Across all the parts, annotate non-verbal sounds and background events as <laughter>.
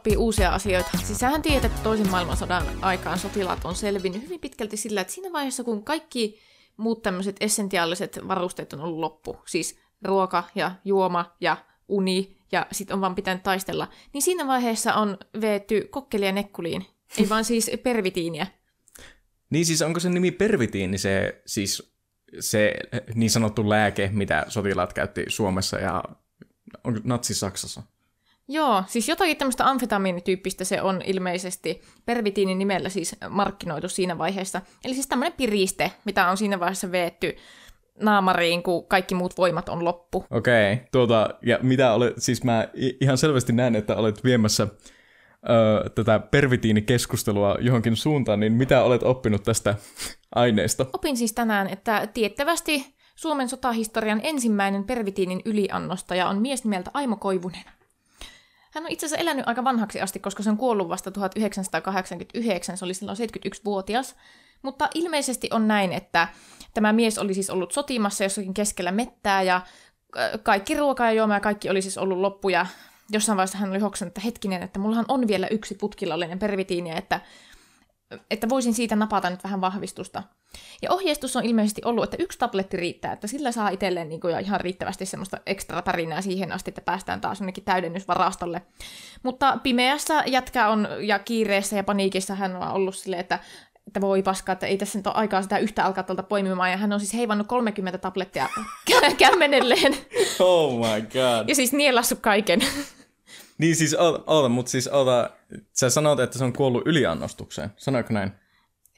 oppii uusia asioita. Siis sähän tiedät, että toisen maailmansodan aikaan sotilaat on selvinnyt hyvin pitkälti sillä, että siinä vaiheessa, kun kaikki muut tämmöiset essentiaaliset varusteet on ollut loppu, siis ruoka ja juoma ja uni ja sitten on vaan pitänyt taistella, niin siinä vaiheessa on veetty kokkelia nekkuliin, ei vaan siis pervitiiniä. Niin siis onko se nimi pervitiini se, siis se niin sanottu lääke, mitä sotilaat käytti Suomessa ja Natsi-Saksassa? Joo, siis jotakin tämmöistä amfetamiinityyppistä se on ilmeisesti pervitiinin nimellä siis markkinoitu siinä vaiheessa. Eli siis tämmöinen piriste, mitä on siinä vaiheessa veetty naamariin, kun kaikki muut voimat on loppu. Okei, okay, tuota, ja mitä olet, siis mä ihan selvästi näen, että olet viemässä ö, tätä pervitiinikeskustelua johonkin suuntaan, niin mitä olet oppinut tästä aineesta? Opin siis tänään, että tiettävästi Suomen sotahistorian ensimmäinen pervitiinin yliannostaja on mies nimeltä Aimo Koivunen. Hän on itse asiassa elänyt aika vanhaksi asti, koska se on kuollut vasta 1989, se oli silloin 71-vuotias. Mutta ilmeisesti on näin, että tämä mies oli siis ollut sotimassa jossakin keskellä mettää ja kaikki ruoka ja juoma ja kaikki oli siis ollut loppu ja jossain vaiheessa hän oli hoksannut, että hetkinen, että mullahan on vielä yksi putkilallinen pervitiini, että että voisin siitä napata nyt vähän vahvistusta. Ja ohjeistus on ilmeisesti ollut, että yksi tabletti riittää, että sillä saa itselleen niin kuin ihan riittävästi semmoista ekstra tarinaa siihen asti, että päästään taas jonnekin täydennysvarastolle. Mutta pimeässä jätkä on, ja kiireessä ja paniikissa hän on ollut silleen, että että voi paskaa, että ei tässä nyt ole aikaa sitä yhtä alkaa tuolta poimimaan, ja hän on siis heivannut 30 tablettia <laughs> kämmenelleen. Oh my god. Ja siis nielassut kaiken. Niin siis, oota, mutta siis oota, sä sanoit, että se on kuollut yliannostukseen. Sanoiko näin?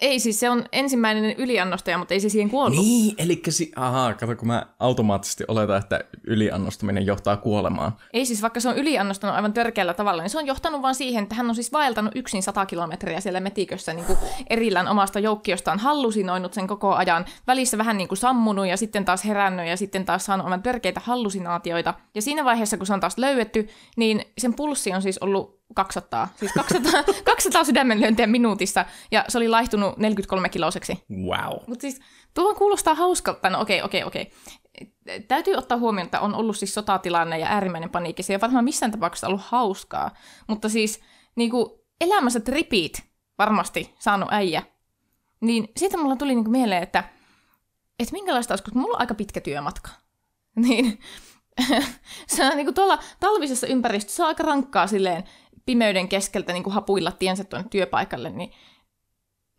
Ei, siis se on ensimmäinen yliannostaja, mutta ei se siihen kuollut. Niin, eli si- ahaa, kato, kun mä automaattisesti oletan, että yliannostaminen johtaa kuolemaan. Ei siis, vaikka se on yliannostanut aivan törkeällä tavalla, niin se on johtanut vaan siihen, että hän on siis vaeltanut yksin 100 kilometriä siellä metikössä niin kuin erillään omasta joukkiostaan, hallusinoinut sen koko ajan, välissä vähän niin kuin sammunut ja sitten taas herännyt ja sitten taas saanut aivan törkeitä hallusinaatioita. Ja siinä vaiheessa, kun se on taas löydetty, niin sen pulssi on siis ollut 200, siis 200, 200 <laughs> sydämenlyöntiä minuutissa, ja se oli laihtunut 43 kiloseksi. Wow. Mutta siis tuohon kuulostaa hauskalta. No okei, okei, okei. Täytyy ottaa huomioon, että on ollut siis sotatilanne ja äärimmäinen paniikki. Se ei varmaan missään tapauksessa ollut hauskaa. Mutta siis niin kuin elämässä tripit varmasti saanut äijä. Niin siitä mulla tuli niin kuin mieleen, että, että minkälaista olisi, koska mulla on aika pitkä työmatka. <laughs> Niin <laughs> se on niin kuin tuolla talvisessa ympäristössä se on aika rankkaa silleen pimeyden keskeltä niin kuin hapuilla tiensä tuonne työpaikalle, niin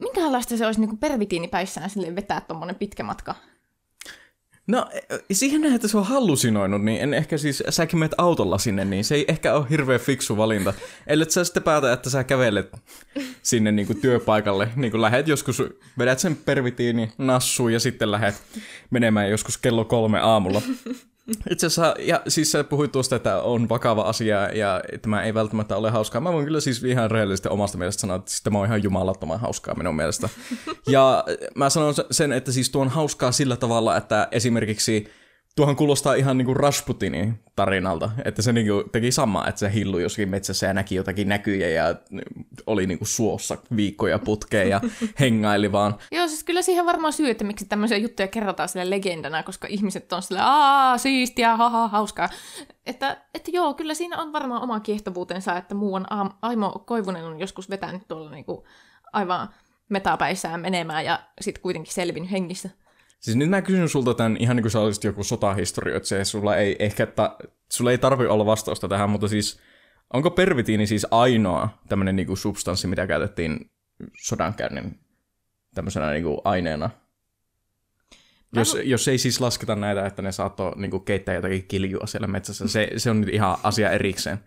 minkälaista se olisi niin kuin pervitiinipäissään sille vetää tuommoinen pitkä matka? No, siihen näin, että se on hallusinoinut, niin en ehkä siis, säkin menet autolla sinne, niin se ei ehkä ole hirveän fiksu valinta. Ellei sä sitten päätä, että sä kävelet sinne niin kuin työpaikalle, niin kuin lähet joskus, vedät sen pervitiini nassuun ja sitten lähet menemään joskus kello kolme aamulla itse asiassa, ja siis sä puhuit tuosta, että on vakava asia ja tämä ei välttämättä ole hauskaa. Mä voin kyllä siis ihan rehellisesti omasta mielestä sanoa, että siis tämä on ihan jumalattoman hauskaa minun mielestä. <laughs> Ja mä sanon sen, että siis tuo on hauskaa sillä tavalla, että esimerkiksi Tuohan kuulostaa ihan niinku Rasputinin tarinalta, että se niinku teki samaa, että se hillui jossakin metsässä ja näki jotakin näkyjä ja oli niinku suossa viikkoja putkeen ja <laughs> hengaili vaan. Joo, siis kyllä siihen varmaan syy, että miksi tämmöisiä juttuja kerrotaan sille legendana, koska ihmiset on sille aa, siistiä, haha, hauskaa. Että, että joo, kyllä siinä on varmaan oma kiehtovuutensa, että muuan Aimo Koivunen on joskus vetänyt tuolla niinku aivan metapäissään menemään ja sitten kuitenkin selvinnyt hengissä. Siis nyt mä kysyn sulta tämän ihan niin kuin sä olisit joku sotahistorioitsija, sulla ei ehkä, ta, sulla ei tarvi olla vastausta tähän, mutta siis onko pervitiini siis ainoa tämmöinen niin kuin substanssi, mitä käytettiin sodankäynnin tämmöisenä niin kuin aineena? Jos, jos ei siis lasketa näitä, että ne saattoi niin kuin keittää jotakin kiljua siellä metsässä, se, se on nyt ihan asia erikseen.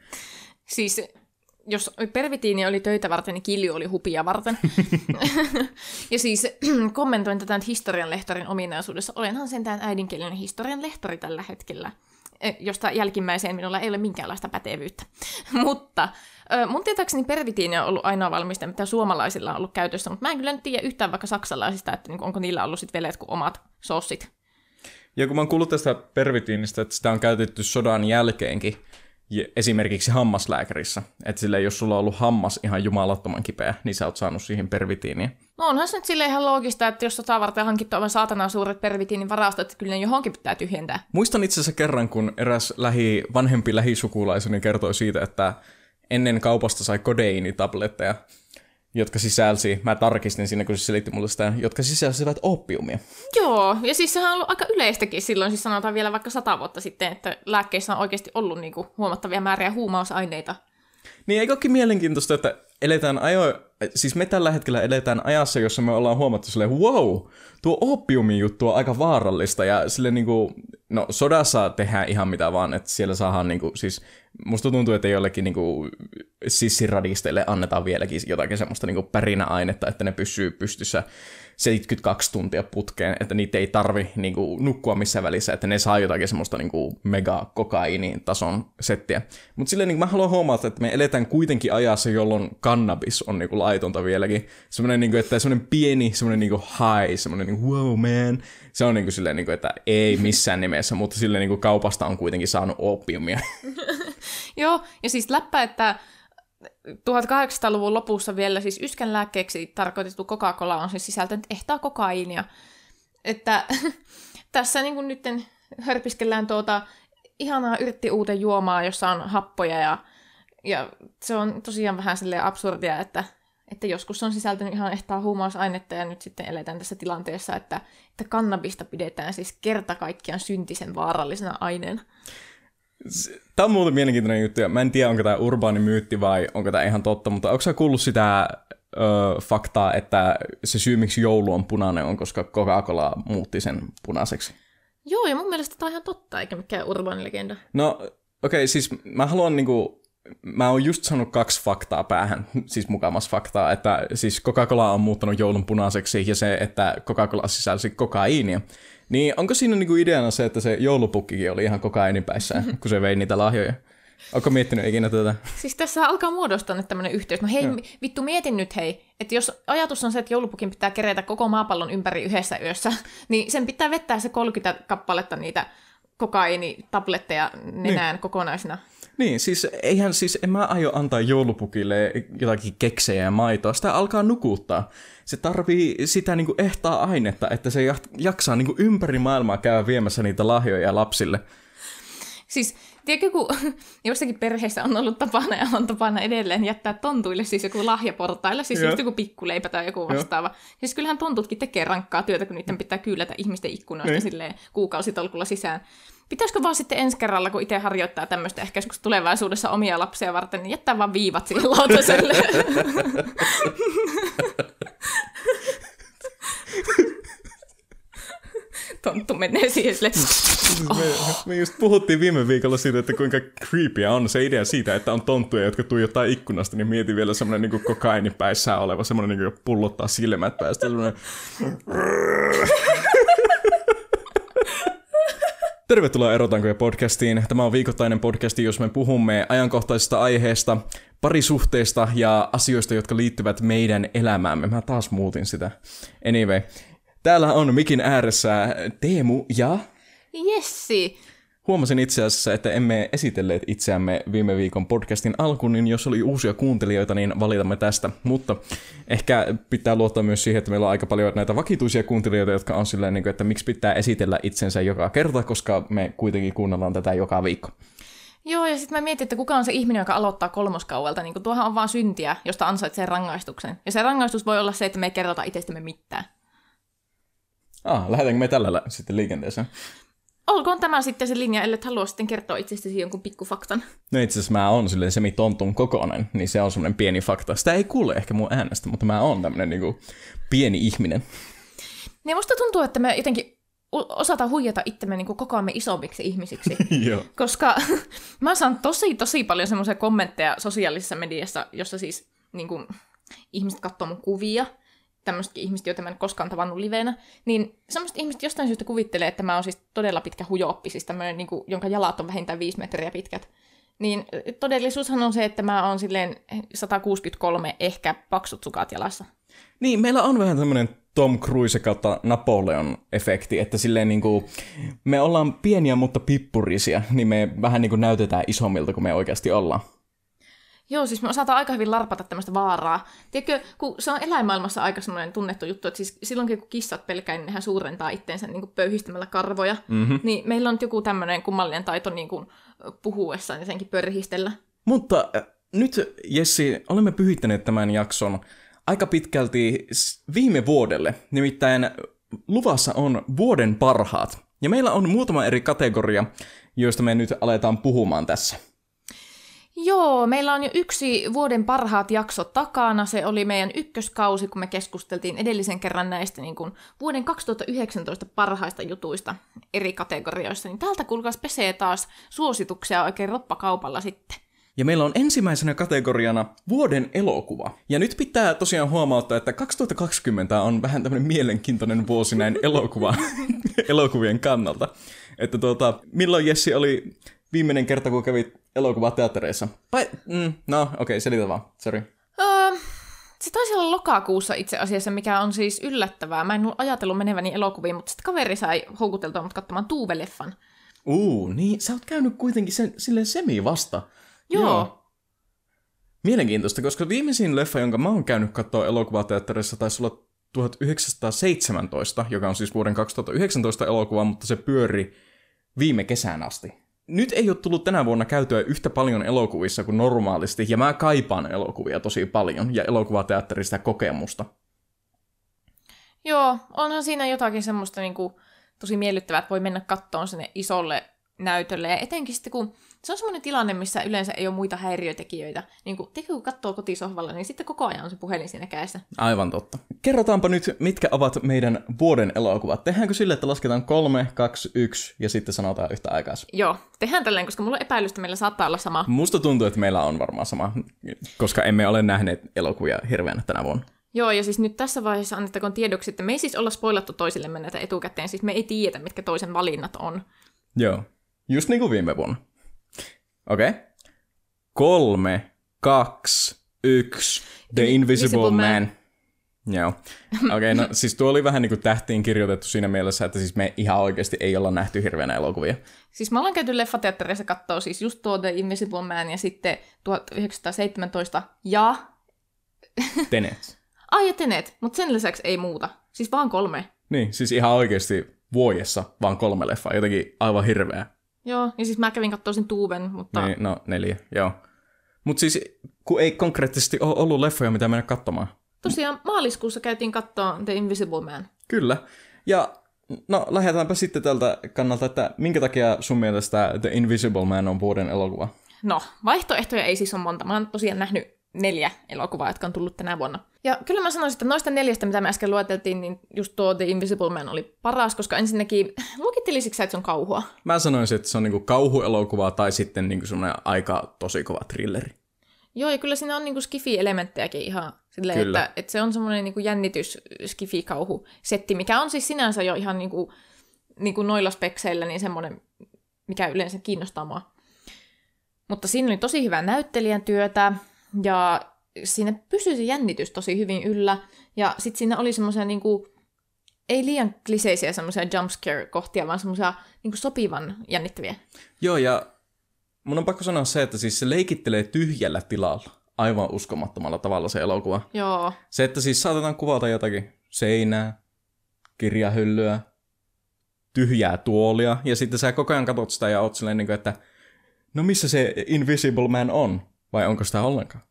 Siis jos pervitiini oli töitä varten, niin kilju oli hupia varten. <laughs> ja siis <clears throat> kommentoin tätä historian lehtorin ominaisuudessa. Olenhan sentään äidinkielinen historian lehtori tällä hetkellä, e, josta jälkimmäiseen minulla ei ole minkäänlaista pätevyyttä. <laughs> Mutta mun tietääkseni pervitiini on ollut ainoa valmiste, mitä suomalaisilla on ollut käytössä, mutta mä en kyllä nyt tiedä yhtään vaikka saksalaisista, että niinku, onko niillä ollut sitten velet kuin omat sossit. Ja kun mä oon kuullut tästä pervitiinistä, että sitä on käytetty sodan jälkeenkin, esimerkiksi hammaslääkärissä. Että sille, jos sulla on ollut hammas ihan jumalattoman kipeä, niin sä oot saanut siihen pervitiiniä. No onhan se nyt silleen ihan loogista, että jos sotaa varten hankittu aivan saatana suuret pervitiinin varastot, että kyllä ne johonkin pitää tyhjentää. Muistan itse asiassa kerran, kun eräs lähi, vanhempi lähisukulaiseni kertoi siitä, että ennen kaupasta sai kodeiinitabletteja, jotka sisälsi, mä tarkistin siinä, kun se selitti mulle sitä, jotka sisälsivät oppiumia. Joo, ja siis sehän on ollut aika yleistäkin silloin, siis sanotaan vielä vaikka sata vuotta sitten, että lääkkeissä on oikeasti ollut niinku huomattavia määriä huumausaineita. Niin eikö olekin mielenkiintoista, että eletään ajo, siis me tällä hetkellä eletään ajassa, jossa me ollaan huomattu silleen, wow, tuo oppiumin juttu on aika vaarallista. Ja sille niinku, no sodassa tehdään ihan mitä vaan, että siellä saadaan niinku, siis musta tuntuu, että jollekin niinku sissiradisteille annetaan vieläkin jotakin semmoista niinku pärinäainetta, että ne pysyy pystyssä 72 tuntia putkeen, että niitä ei tarvi niinku, nukkua missään välissä, että ne saa jotakin semmoista niinku, mega kokainin tason settiä. Mutta silleen niinku, mä haluan huomata, että me eletään kuitenkin ajassa, jolloin kannabis on niinku, laitonta vieläkin. Semmoinen, niinku, että semmoinen pieni, semmoinen niinku, high, semmoinen niinku, wow man, se on niinku, silleen, niinku, että ei missään nimessä, mutta silleen niinku, kaupasta on kuitenkin saanut opiumia. <laughs> Joo, ja siis läppä, että 1800-luvun lopussa vielä siis yskän lääkkeeksi tarkoitettu Coca-Cola on siis sisältänyt ehtaa kokaiinia. Että <laughs> tässä niin kuin nyt hörpiskellään tuota ihanaa yrttiuuten juomaa, jossa on happoja ja, ja se on tosiaan vähän silleen absurdia, että, että joskus on sisältänyt ihan ehtaa huumausainetta ja nyt sitten eletään tässä tilanteessa, että, että kannabista pidetään siis kerta kaikkiaan syntisen vaarallisena aineena. Tämä on muuten mielenkiintoinen juttu, ja mä en tiedä, onko tämä urbaani myytti vai onko tämä ihan totta, mutta onko sä kuullut sitä ö, faktaa, että se syy, miksi joulu on punainen, on koska Coca-Cola muutti sen punaiseksi? Joo, ja mun mielestä tämä on ihan totta, eikä mikään urbaani legenda. No, okei, okay, siis mä haluan niinku, mä oon just sanonut kaksi faktaa päähän, siis mukamas faktaa, että siis Coca-Cola on muuttanut joulun punaiseksi ja se, että Coca-Cola sisälsi kokaiinia. Niin onko siinä niinku ideana se, että se joulupukkikin oli ihan kokainipäissään, kun se vei niitä lahjoja? Onko miettinyt ikinä tätä? Siis tässä alkaa muodostaa nyt tämmöinen yhteys. No hei, Joo. vittu mietin nyt hei, että jos ajatus on se, että joulupukin pitää kerätä koko maapallon ympäri yhdessä yössä, <laughs> niin sen pitää vettää se 30 kappaletta niitä kokainitabletteja nenään niin. kokonaisena. Niin, siis eihän siis, en mä aio antaa joulupukille jotakin keksejä ja maitoa, sitä alkaa nukuttaa. Se tarvii sitä niinku ehtaa ainetta, että se jaksaa niinku ympäri maailmaa käydä viemässä niitä lahjoja lapsille. Siis, tiedätkö, kun <laughs> jossakin perheessä on ollut tapana ja on tapana edelleen jättää tontuille siis joku lahjaportaille, siis just joku pikkuleipä tai joku vastaava. Joo. Siis kyllähän tontutkin tekee rankkaa työtä, kun niiden pitää kyllätä ihmisten ikkunoista niin. silleen kuukausitolkulla sisään. Pitäisikö vaan sitten ensi kerralla, kun itse harjoittaa tämmöistä ehkä joskus tulevaisuudessa omia lapsia varten, niin jättää vaan viivat siihen lautaselle. Tonttu menee siihen sille. Oh. Me, me just puhuttiin viime viikolla siitä, että kuinka creepy on se idea siitä, että on tonttuja, jotka tuijottaa ikkunasta, niin mieti vielä semmoinen niin kokaini päissään oleva, semmoinen niin pullottaa silmät päästä. Semmoinen... Tervetuloa Erotankoja podcastiin. Tämä on viikoittainen podcasti, jos me puhumme ajankohtaisista aiheista, parisuhteista ja asioista, jotka liittyvät meidän elämäämme. Mä taas muutin sitä. Anyway, täällä on mikin ääressä Teemu ja... Jessi. Huomasin itse asiassa, että emme esitelleet itseämme viime viikon podcastin alkuun, niin jos oli uusia kuuntelijoita, niin valitamme tästä. Mutta ehkä pitää luottaa myös siihen, että meillä on aika paljon näitä vakituisia kuuntelijoita, jotka on silleen, niin että miksi pitää esitellä itsensä joka kerta, koska me kuitenkin kuunnellaan tätä joka viikko. Joo, ja sitten mä mietin, että kuka on se ihminen, joka aloittaa kolmoskauelta. Niin tuohan on vaan syntiä, josta ansaitsee rangaistuksen. Ja se rangaistus voi olla se, että me ei kerrota itsestämme mitään. Ah, lähdetäänkö me tällä sitten liikenteeseen? Olkoon tämä sitten se linja, ellei halua sitten kertoa itsestäsi jonkun pikkufaktan. No itse asiassa mä oon silleen semitontun kokoinen, niin se on semmoinen pieni fakta. Sitä ei kuule ehkä mun äänestä, mutta mä oon tämmöinen niinku pieni ihminen. Niin musta tuntuu, että me jotenkin osata huijata itsemme niin kokoamme isommiksi ihmisiksi. <laughs> Joo. Koska <laughs> mä saan tosi, tosi paljon semmoisia kommentteja sosiaalisessa mediassa, jossa siis niin kuin, ihmiset katsoo mun kuvia, tämmöisetkin ihmiset, joita mä en koskaan tavannut liveenä, niin semmoiset ihmiset jostain syystä kuvittelee, että mä oon siis todella pitkä hujooppi, siis tämmöinen, niin kuin, jonka jalat on vähintään viisi metriä pitkät. Niin todellisuushan on se, että mä oon silleen 163 ehkä paksut sukat jalassa. Niin, meillä on vähän tämmöinen Tom Cruise kautta Napoleon-efekti, että silleen niin kuin, me ollaan pieniä, mutta pippurisia, niin me vähän niin kuin näytetään isommilta kuin me oikeasti ollaan. Joo, siis me osataan aika hyvin larpata tämmöistä vaaraa. Tiedätkö, kun se on eläinmaailmassa aika semmoinen tunnettu juttu, että siis silloinkin kun kissat pelkää, niin nehän suurentaa itteensä niin pöyhistämällä karvoja. Mm-hmm. Niin meillä on joku tämmöinen kummallinen taito niin kuin puhuessaan ja senkin pörhistellä. Mutta nyt Jessi, olemme pyhittäneet tämän jakson aika pitkälti viime vuodelle. Nimittäin luvassa on vuoden parhaat. Ja meillä on muutama eri kategoria, joista me nyt aletaan puhumaan tässä. Joo, meillä on jo yksi vuoden parhaat jaksot takana. Se oli meidän ykköskausi, kun me keskusteltiin edellisen kerran näistä niin kuin vuoden 2019 parhaista jutuista eri kategorioissa. Niin täältä kuulkaas pesee taas suosituksia oikein roppakaupalla sitten. Ja meillä on ensimmäisenä kategoriana vuoden elokuva. Ja nyt pitää tosiaan huomauttaa, että 2020 on vähän tämmöinen mielenkiintoinen vuosi näin elokuva, <laughs> elokuvien kannalta. Että tuota, milloin Jessi oli viimeinen kerta, kun kävit elokuvateattereissa? Vai, mm, no okei, okay, selitä vaan, sorry. Öö, se taisi olla lokakuussa itse asiassa, mikä on siis yllättävää. Mä en ollut ajatellut meneväni elokuviin, mutta sitten kaveri sai houkuteltua mut katsomaan Tuuve-leffan. Uu, niin sä oot käynyt kuitenkin sen, silleen semi vasta. Joo. Mielenkiintoista, koska viimeisin leffa, jonka mä oon käynyt katsoa elokuvateatterissa, taisi olla 1917, joka on siis vuoden 2019 elokuva, mutta se pyöri viime kesään asti. Nyt ei ole tullut tänä vuonna käytyä yhtä paljon elokuvissa kuin normaalisti, ja mä kaipaan elokuvia tosi paljon, ja elokuvateatterista kokemusta. Joo, onhan siinä jotakin semmoista niinku, tosi miellyttävää, että voi mennä kattoon sinne isolle näytölle. Ja etenkin sitten, kun se on semmoinen tilanne, missä yleensä ei ole muita häiriötekijöitä. Niin kun, kun katsoo kotisohvalla, niin sitten koko ajan on se puhelin siinä kädessä. Aivan totta. Kerrotaanpa nyt, mitkä ovat meidän vuoden elokuvat. Tehdäänkö sille, että lasketaan kolme, kaksi, yksi ja sitten sanotaan yhtä aikaa? Joo, tehdään tälleen, koska mulla on epäilystä, meillä saattaa olla sama. Musta tuntuu, että meillä on varmaan sama, koska emme ole nähneet elokuvia hirveänä tänä vuonna. Joo, ja siis nyt tässä vaiheessa annettakoon tiedoksi, että me ei siis olla spoilattu toisillemme näitä etukäteen, siis me ei tiedä, mitkä toisen valinnat on. Joo. Just niin kuin viime vuonna. Okei. Okay. Kolme, kaksi, yksi. The Invisible, Invisible Man. Man. Joo. Okei, okay, no siis tuo oli vähän niin kuin tähtiin kirjoitettu siinä mielessä, että siis me ihan oikeasti ei olla nähty hirveänä elokuvia. Siis me ollaan käyty leffateatterissa kattoo siis just tuo The Invisible Man ja sitten 1917 ja... <laughs> Tenet. Ai ja Tenet, mutta sen lisäksi ei muuta. Siis vaan kolme. Niin, siis ihan oikeasti vuodessa vaan kolme leffaa, jotenkin aivan hirveä. Joo, ja siis mä kävin kattoo sen Tuuben, mutta... Niin, no neljä, joo. Mutta siis, kun ei konkreettisesti ole ollut leffoja, mitä mennä katsomaan. Tosiaan maaliskuussa käytiin kattoon The Invisible Man. Kyllä. Ja no, lähdetäänpä sitten tältä kannalta, että minkä takia sun mielestä The Invisible Man on vuoden elokuva? No, vaihtoehtoja ei siis ole monta. Mä oon tosiaan nähnyt neljä elokuvaa, jotka on tullut tänä vuonna. Ja kyllä mä sanoisin, että noista neljästä, mitä me äsken lueteltiin, niin just tuo The Invisible Man oli paras, koska ensinnäkin <sniffs> luokittelisitko sä, että se on kauhua? Mä sanoisin, että se on niinku kauhuelokuva tai sitten niinku semmoinen aika tosi kova thrilleri. Joo, ja kyllä siinä on niinku skifi-elementtejäkin ihan silleen, Kyllä. että, että se on semmoinen niinku jännitys skifi-kauhu-setti, mikä on siis sinänsä jo ihan niinku, niinku noilla spekseillä niin semmoinen, mikä yleensä kiinnostaa mua. Mutta siinä oli tosi hyvää näyttelijän työtä, ja siinä pysyi se jännitys tosi hyvin yllä, ja sitten siinä oli semmoisia niinku, ei liian kliseisiä semmoisia jumpscare-kohtia, vaan semmoisia niinku sopivan jännittäviä. Joo, ja mun on pakko sanoa se, että siis se leikittelee tyhjällä tilalla aivan uskomattomalla tavalla se elokuva. Joo, Se, että siis saatetaan kuvata jotakin seinää, kirjahyllyä, tyhjää tuolia, ja sitten sä koko ajan katsot sitä ja oot silleen, niin kuin, että no missä se Invisible Man on? Vai onko sitä ollenkaan?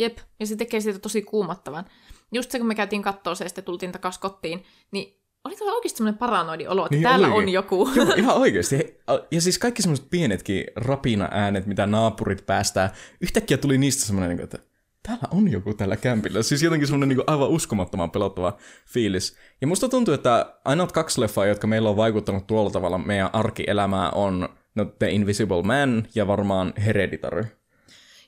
Jep, ja se tekee siitä tosi kuumottavan. Just se, kun me käytiin kattoo se ja sitten tultiin takaisin kotiin, niin oli tuolla oikeasti semmoinen paranoidi olo, että Niin täällä olikin. on joku. Joo, <laughs> ihan oikeasti. Ja siis kaikki semmoiset pienetkin rapina-äänet, mitä naapurit päästää, yhtäkkiä tuli niistä semmoinen, niin että täällä on joku tällä kämpillä. Siis jotenkin semmoinen niin aivan uskomattoman pelottava fiilis. Ja musta tuntuu, että ainoat kaksi leffaa, jotka meillä on vaikuttanut tuolla tavalla meidän arkielämää on no, The Invisible Man ja varmaan Hereditary.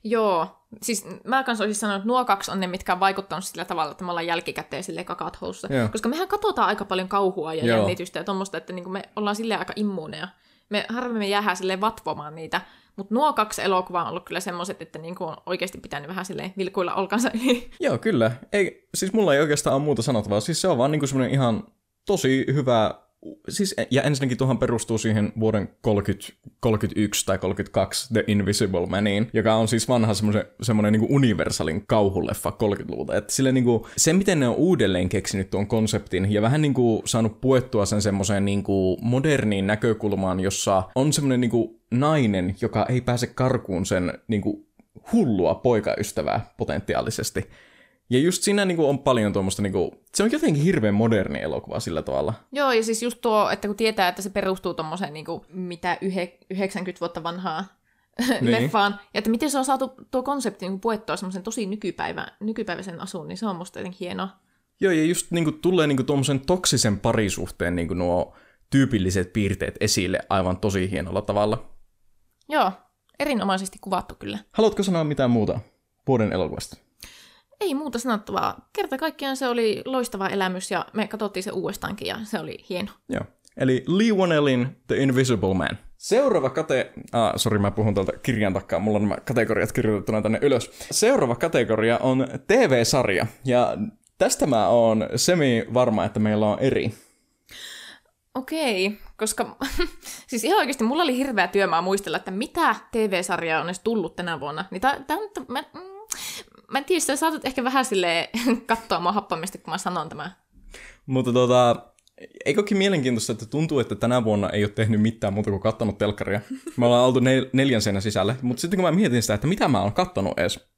Joo, siis mä kans olisin sanonut, että nuo kaksi on ne, mitkä on vaikuttanut sillä tavalla, että me ollaan jälkikäteen sille kakat housussa. Koska mehän katsotaan aika paljon kauhua ja Joo. jännitystä ja tuommoista, että niinku me ollaan silleen aika immuuneja. Me harvemmin jäähän silleen vatvomaan niitä, mutta nuo kaksi elokuvaa on ollut kyllä semmoiset, että niinku on oikeasti pitänyt vähän silleen vilkuilla olkansa yli. <laughs> Joo, kyllä. Ei, siis mulla ei oikeastaan ole muuta sanottavaa. Siis se on vaan niinku semmoinen ihan tosi hyvä... Siis, ja ensinnäkin tuohon perustuu siihen vuoden 30, 31 tai 32 The Invisible Maniin, joka on siis vanha semmoinen, niinku universalin kauhuleffa 30-luvulta. Että sille niinku, se, miten ne on uudelleen keksinyt tuon konseptin ja vähän niinku saanut puettua sen semmoiseen niinku moderniin näkökulmaan, jossa on semmoinen niinku nainen, joka ei pääse karkuun sen niinku hullua poikaystävää potentiaalisesti. Ja just siinä niin kuin, on paljon tuommoista, niin kuin, se on jotenkin hirveän moderni elokuva sillä tavalla. Joo, ja siis just tuo, että kun tietää, että se perustuu tuommoiseen niin kuin, mitä yhe, 90 vuotta vanhaa <laughs> niin. leffaan, ja että miten se on saatu tuo konsepti niin puettua semmoisen tosi nykypäivä, nykypäiväisen asuun, niin se on musta jotenkin hienoa. Joo, ja just niin kuin, tulee niin kuin, tuommoisen toksisen parisuhteen niin kuin, nuo tyypilliset piirteet esille aivan tosi hienolla tavalla. Joo, erinomaisesti kuvattu kyllä. Haluatko sanoa mitään muuta vuoden elokuvasta? Ei muuta sanottavaa. Kerta kaikkiaan se oli loistava elämys ja me katsottiin se uudestaankin ja se oli hieno. Joo. Eli Lee Wanellin The Invisible Man. Seuraava kate... Ah, sori, mä puhun tuolta kirjan takaa. Mulla on nämä kategoriat kirjoitettuna tänne ylös. Seuraava kategoria on TV-sarja. Ja tästä mä oon semi varma, että meillä on eri. Okei, koska <laughs> siis ihan oikeasti mulla oli hirveä työmaa muistella, että mitä TV-sarjaa on edes tullut tänä vuonna. Niin tää, tää, mä, mm, mä en tiedä, sä saatat ehkä vähän silleen <laughs> katsoa mua happamista, kun mä sanon tämän. Mutta tota, eikö olekin mielenkiintoista, että tuntuu, että tänä vuonna ei ole tehnyt mitään muuta kuin kattanut telkkaria. <laughs> Me ollaan oltu nel- neljän seinän sisällä, mutta sitten kun mä mietin sitä, että mitä mä oon kattanut edes,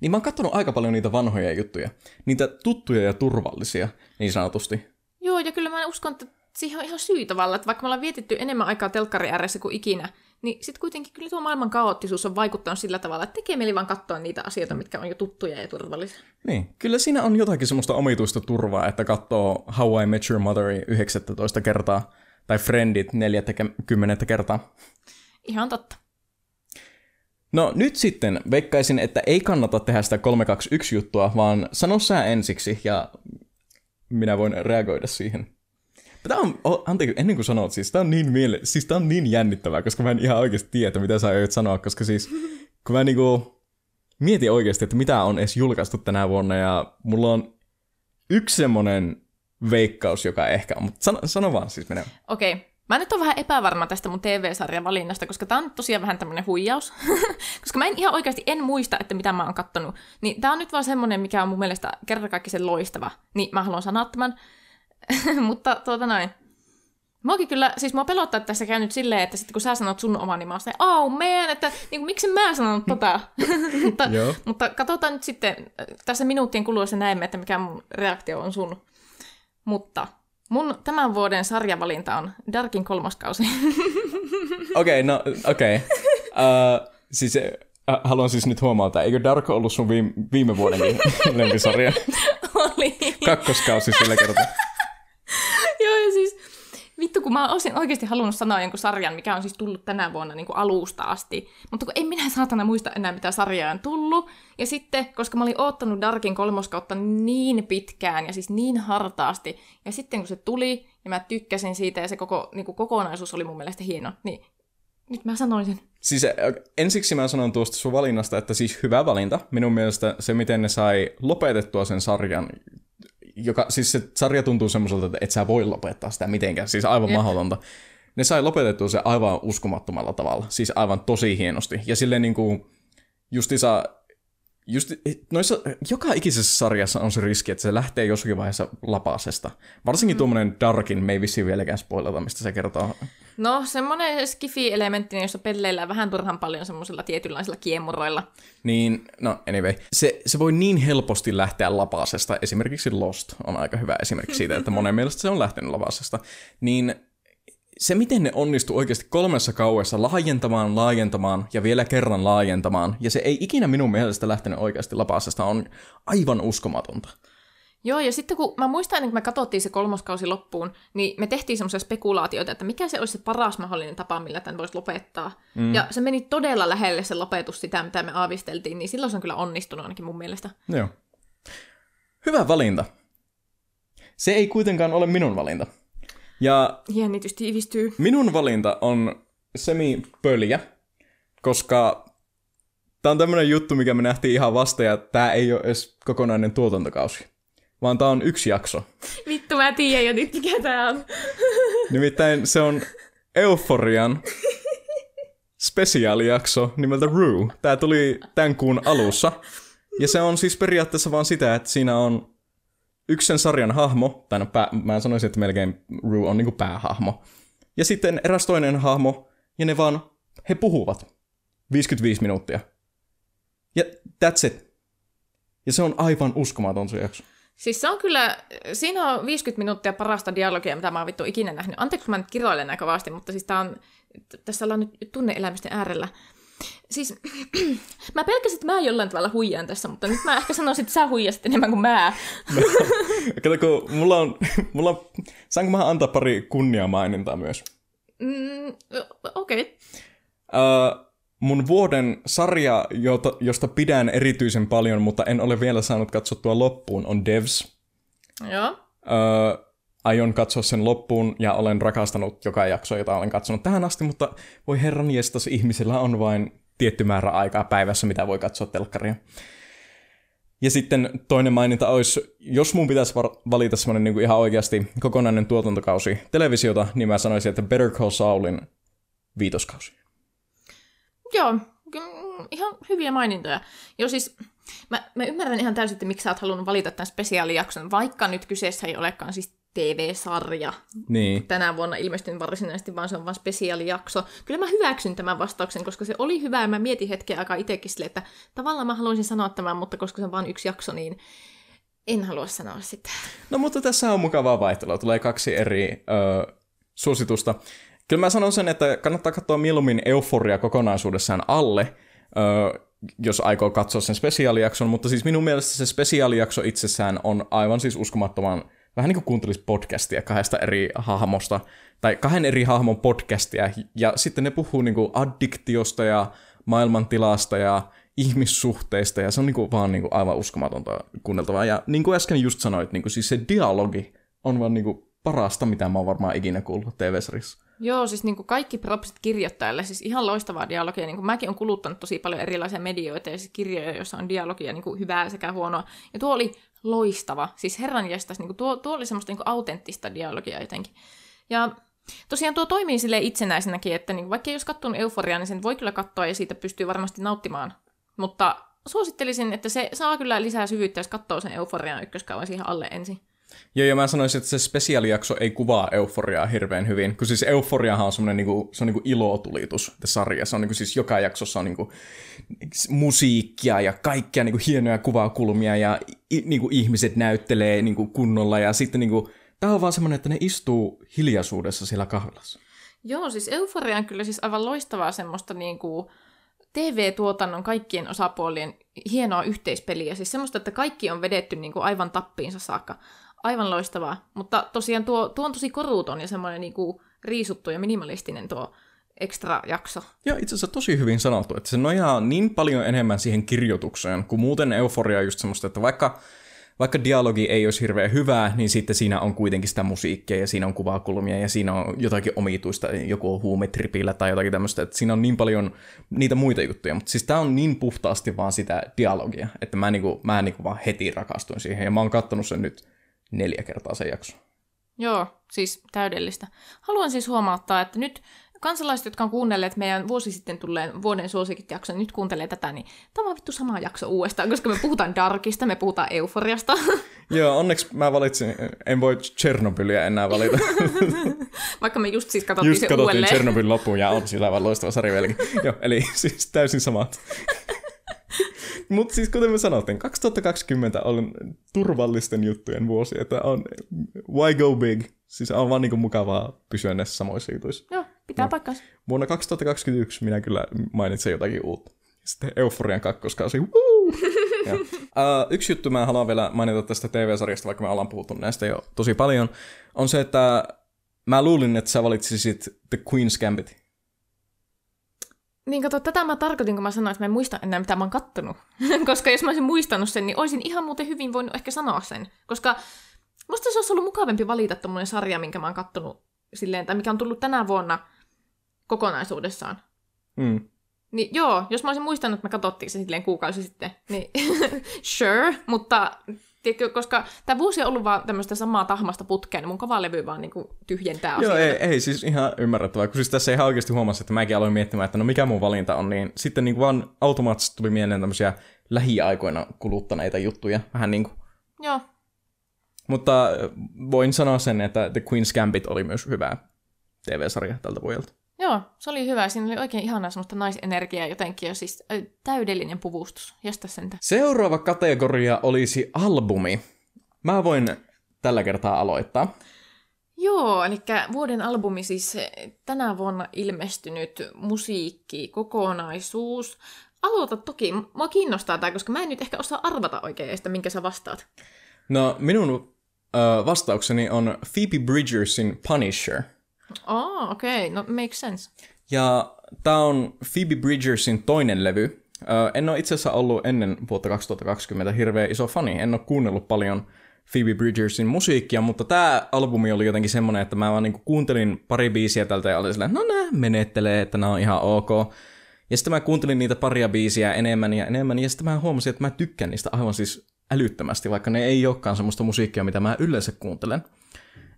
niin mä oon kattanut aika paljon niitä vanhoja juttuja. Niitä tuttuja ja turvallisia, niin sanotusti. Joo, ja kyllä mä uskon, että siihen on ihan syy tavallaan, että vaikka me ollaan vietetty enemmän aikaa telkkari ääressä kuin ikinä, niin sitten kuitenkin kyllä tuo maailman kaoottisuus on vaikuttanut sillä tavalla, että tekee mieli vaan katsoa niitä asioita, mitkä on jo tuttuja ja turvallisia. Niin, kyllä siinä on jotakin semmoista omituista turvaa, että katsoo How I Met Your Mother 19 kertaa, tai Friendit 40 kertaa. Ihan totta. No nyt sitten veikkaisin, että ei kannata tehdä sitä 321 juttua, vaan sano sä ensiksi ja minä voin reagoida siihen. Tämä on, oh, anteeksi, ennen kuin sanot, siis tämä on niin, miele, siis tämä on niin jännittävää, koska mä en ihan oikeasti tiedä, mitä sä aiot sanoa, koska siis kun mä niinku mietin oikeasti, että mitä on edes julkaistu tänä vuonna, ja mulla on yksi semmonen veikkaus, joka ehkä on, mutta sano, sano vaan siis menee. Okei. Okay. Mä nyt on vähän epävarma tästä mun TV-sarjan valinnasta, koska tää on tosiaan vähän tämmönen huijaus. <laughs> koska mä en ihan oikeasti en muista, että mitä mä oon kattonut. Niin tää on nyt vaan semmonen, mikä on mun mielestä kertakaikkisen loistava. Niin mä haluan sanoa tämän. <laughs> Mutta tuota noin. Muakin kyllä, siis mua pelottaa, että tässä käy nyt silleen, että sitten kun sä sanot sun oman niin mä oon oh man, että niin kuin, miksi mä sanonut tota? <laughs> mutta, mutta katsotaan nyt sitten, tässä minuuttien kuluessa näemme, että mikä mun reaktio on sun. Mutta mun tämän vuoden sarjavalinta on Darkin kolmas kausi. <laughs> Okei, okay, no okei. Okay. Uh, siis uh, haluan siis nyt huomauttaa, eikö Dark ollut sun viime, viime vuodenkin lempisarja? Oli. Kakkoskausi sillä kertaa. Joo, ja siis vittu, kun mä olisin oikeasti halunnut sanoa jonkun sarjan, mikä on siis tullut tänä vuonna niin kuin alusta asti. Mutta kun en minä saatana muista enää, mitä sarjaa on tullut. Ja sitten, koska mä olin oottanut Darkin kolmoskautta niin pitkään ja siis niin hartaasti. Ja sitten kun se tuli, ja mä tykkäsin siitä ja se koko niin kuin kokonaisuus oli mun mielestä hieno, niin nyt mä sanoin sen. Siis ensiksi mä sanon tuosta sun valinnasta, että siis hyvä valinta. Minun mielestä se, miten ne sai lopetettua sen sarjan joka, siis se sarja tuntuu semmoiselta, että et sä voi lopettaa sitä mitenkään, siis aivan Jep. mahdotonta. Ne sai lopetettua se aivan uskomattomalla tavalla, siis aivan tosi hienosti. Ja silleen niin kuin, justisa, just, noissa, joka ikisessä sarjassa on se riski, että se lähtee jossakin vaiheessa lapasesta. Varsinkin mm. tuommoinen Darkin, me ei vissiin vieläkään spoilata, mistä se kertoo. No, semmoinen skifi-elementti, jossa pelleillään vähän turhan paljon semmoisilla tietynlaisilla kiemuroilla. Niin, no anyway. Se, se voi niin helposti lähteä lapasesta. Esimerkiksi Lost on aika hyvä esimerkki siitä, että monen <laughs> mielestä se on lähtenyt lapasesta. Niin se, miten ne onnistu oikeasti kolmessa kauessa laajentamaan, laajentamaan ja vielä kerran laajentamaan, ja se ei ikinä minun mielestä lähtenyt oikeasti lapasesta, on aivan uskomatonta. Joo, ja sitten kun mä muistan, että kun me katsottiin se kolmoskausi loppuun, niin me tehtiin semmoisia spekulaatioita, että mikä se olisi se paras mahdollinen tapa, millä tämän voisi lopettaa. Mm. Ja se meni todella lähelle se lopetus sitä, mitä me aavisteltiin, niin silloin se on kyllä onnistunut ainakin mun mielestä. Joo. Hyvä valinta. Se ei kuitenkaan ole minun valinta. Ja Jännitys tiivistyy. Minun valinta on semi-pöljä, koska tämä on tämmöinen juttu, mikä me nähtiin ihan vasta, ja tämä ei ole edes kokonainen tuotantokausi vaan tää on yksi jakso. Vittu, mä tiedän jo nyt, mikä tää on. <laughs> Nimittäin se on Euforian spesiaalijakso nimeltä Rue. Tää tuli tämän kuun alussa. Ja se on siis periaatteessa vaan sitä, että siinä on yksi sen sarjan hahmo, tai no pää, mä sanoisin, että melkein Rue on niinku päähahmo. Ja sitten eräs toinen hahmo, ja ne vaan, he puhuvat 55 minuuttia. Ja that's it. Ja se on aivan uskomaton se jakso. Siis se on kyllä, siinä on 50 minuuttia parasta dialogia, mitä mä oon vittu ikinä nähnyt. Anteeksi, kun mä nyt kiroilen näin kovasti, mutta siis tää on, tässä ollaan nyt tunneelämisten äärellä. Siis <clears throat> mä pelkäsin, että mä jollain tavalla huijaan tässä, mutta nyt mä ehkä sanoisin, että sä huijasit enemmän kuin mä. <laughs> Kato, kun mulla on, <laughs> mulla on, saanko mä antaa pari kunniamainintaa myös? Mm, Okei. Okay. Uh, mun vuoden sarja, jota, josta pidän erityisen paljon, mutta en ole vielä saanut katsottua loppuun, on Devs. Joo. Uh, aion katsoa sen loppuun ja olen rakastanut joka jakso, jota olen katsonut tähän asti, mutta voi herran jestas, ihmisillä on vain tietty määrä aikaa päivässä, mitä voi katsoa telkkaria. Ja sitten toinen maininta olisi, jos mun pitäisi valita semmoinen niin ihan oikeasti kokonainen tuotantokausi televisiota, niin mä sanoisin, että Better Call Saulin viitoskausi. Joo, ihan hyviä mainintoja. Joo siis, mä, mä ymmärrän ihan täysin, että miksi sä oot halunnut valita tämän spesiaalijakson, vaikka nyt kyseessä ei olekaan siis TV-sarja. Niin. Tänä vuonna ilmestynyt varsinaisesti, vaan se on vain spesiaalijakso. Kyllä mä hyväksyn tämän vastauksen, koska se oli hyvä ja mä mietin hetken aikaa itsekin sille, että tavallaan mä haluaisin sanoa tämän, mutta koska se on vain yksi jakso, niin en halua sanoa sitä. No mutta tässä on mukavaa vaihtelua. Tulee kaksi eri ö, suositusta. Kyllä mä sanon sen, että kannattaa katsoa mieluummin Euforia kokonaisuudessaan alle, ö, jos aikoo katsoa sen spesiaalijakson, mutta siis minun mielestä se spesiaalijakso itsessään on aivan siis uskomattoman vähän niin kuin kuuntelisi podcastia kahdesta eri hahmosta, tai kahden eri hahmon podcastia, ja sitten ne puhuu niin kuin addiktiosta ja maailmantilasta ja ihmissuhteista, ja se on niin kuin vaan niin kuin aivan uskomatonta kuunneltavaa. Ja niin kuin äsken just sanoit, niin kuin siis se dialogi on vaan niin kuin parasta, mitä mä oon varmaan ikinä kuullut TV-sarjassa. Joo, siis niin kuin kaikki propsit kirjoittajalle, siis ihan loistavaa dialogia. Niin kuin mäkin olen kuluttanut tosi paljon erilaisia medioita ja siis kirjoja, joissa on dialogia niin kuin hyvää sekä huonoa. Ja tuo oli loistava. Siis herran jästäs, niin kuin tuo, tuo oli semmoista niin kuin autenttista dialogia jotenkin. Ja tosiaan tuo toimii sille itsenäisenäkin, että niin vaikka jos katsoo euforiaa, niin sen voi kyllä katsoa ja siitä pystyy varmasti nauttimaan. Mutta suosittelisin, että se saa kyllä lisää syvyyttä, jos katsoo sen euforian ykköskauan siihen alle ensin. Joo, ja mä sanoisin, että se spesiaalijakso ei kuvaa euforiaa hirveän hyvin, kun siis euforiahan on semmoinen niinku, se on niinku ilotulitus, sarja. Se on niinku, siis joka jaksossa on niinku, musiikkia ja kaikkia niinku, hienoja kuvakulmia ja i, niinku, ihmiset näyttelee niinku, kunnolla ja sitten niinku, tämä on vaan semmoinen, että ne istuu hiljaisuudessa siellä kahvilassa. Joo, siis Euforia on kyllä siis aivan loistavaa semmoista niinku, TV-tuotannon kaikkien osapuolien hienoa yhteispeliä. Siis semmoista, että kaikki on vedetty niinku, aivan tappiinsa saakka aivan loistavaa. Mutta tosiaan tuo, tuo on tosi koruuton ja semmoinen niinku riisuttu ja minimalistinen tuo ekstra jakso. Ja itse asiassa tosi hyvin sanottu, että se nojaa niin paljon enemmän siihen kirjoitukseen, kuin muuten euforia just semmoista, että vaikka, vaikka dialogi ei olisi hirveän hyvää, niin sitten siinä on kuitenkin sitä musiikkia ja siinä on kuvakulmia ja siinä on jotakin omituista, joku on huumetripillä tai jotakin tämmöistä, että siinä on niin paljon niitä muita juttuja, mutta siis tämä on niin puhtaasti vaan sitä dialogia, että mä, niinku, mä niinku vaan heti rakastuin siihen ja mä oon kattonut sen nyt neljä kertaa se jakso. Joo, siis täydellistä. Haluan siis huomauttaa, että nyt kansalaiset, jotka on kuunnelleet meidän vuosi sitten tulleen vuoden suosikit jakson, nyt kuuntelee tätä, niin tämä on vittu sama jakso uudestaan, koska me puhutaan Darkista, me puhutaan Euforiasta. <laughs> Joo, onneksi mä valitsin, en voi Tchernobylia enää valita. <laughs> Vaikka me just siis katsottiin just se katsottiin uudelleen. Tchernobylin loppuun ja on sillä aivan loistava sarja vieläkin. Joo, eli siis täysin samat. Mutta siis kuten me sanottiin, 2020 on turvallisten juttujen vuosi, että on why go big? Siis on vaan niinku mukavaa pysyä näissä samoissa jutuissa. Joo, pitää no. paikkansa. Vuonna 2021 minä kyllä mainitsen jotakin uutta. Sitten Euforian kakkoskausi. Woo! <laughs> ja. uh, yksi juttu mä haluan vielä mainita tästä TV-sarjasta, vaikka me ollaan puhuttu näistä jo tosi paljon, on se, että mä luulin, että sä valitsisit The Queen's Gambit. Niin kato, tätä mä tarkoitin, kun mä sanoin, että mä en muista enää, mitä mä oon kattonut. <laughs> Koska jos mä olisin muistanut sen, niin olisin ihan muuten hyvin voinut ehkä sanoa sen. Koska musta se olisi ollut mukavampi valita tommonen sarja, minkä mä oon kattonut silleen, tai mikä on tullut tänä vuonna kokonaisuudessaan. Mm. Niin joo, jos mä olisin muistanut, että me katsottiin se silleen kuukausi sitten, niin <laughs> sure, mutta tiedätkö, koska tämä vuosi on ollut vaan tämmöistä samaa tahmasta putkea, niin mun kova levy vaan niin kuin tyhjentää Joo, asioita. ei, ei, siis ihan ymmärrettävää, kun siis tässä ihan oikeasti huomasi, että mäkin aloin miettimään, että no mikä mun valinta on, niin sitten niin vaan automaattisesti tuli mieleen tämmöisiä lähiaikoina kuluttaneita juttuja, vähän niin kuin. Joo, Mutta äh, voin sanoa sen, että The Queen's Gambit oli myös hyvä TV-sarja tältä vuodelta. Joo. Se oli hyvä. Siinä oli oikein ihanaa semmoista naisenergiaa jotenkin ja siis täydellinen puvustus. Jästä sentä. Seuraava kategoria olisi albumi. Mä voin tällä kertaa aloittaa. Joo, eli vuoden albumi siis tänä vuonna ilmestynyt musiikki, kokonaisuus. Aloita toki. Mua kiinnostaa tämä, koska mä en nyt ehkä osaa arvata oikein sitä, minkä sä vastaat. No, minun ö, vastaukseni on Phoebe Bridgersin Punisher. Oh, okei. Okay. No, makes sense. Ja tämä on Phoebe Bridgersin toinen levy. Ö, en ole itse asiassa ollut ennen vuotta 2020 hirveän iso fani. En ole kuunnellut paljon Phoebe Bridgersin musiikkia, mutta tämä albumi oli jotenkin semmoinen, että mä vaan niinku kuuntelin pari biisiä tältä ja olin silleen, no nää menettelee, että nämä on ihan ok. Ja sitten mä kuuntelin niitä paria biisiä enemmän ja enemmän, ja sitten mä huomasin, että mä tykkään niistä aivan siis älyttömästi, vaikka ne ei olekaan semmoista musiikkia, mitä mä yleensä kuuntelen.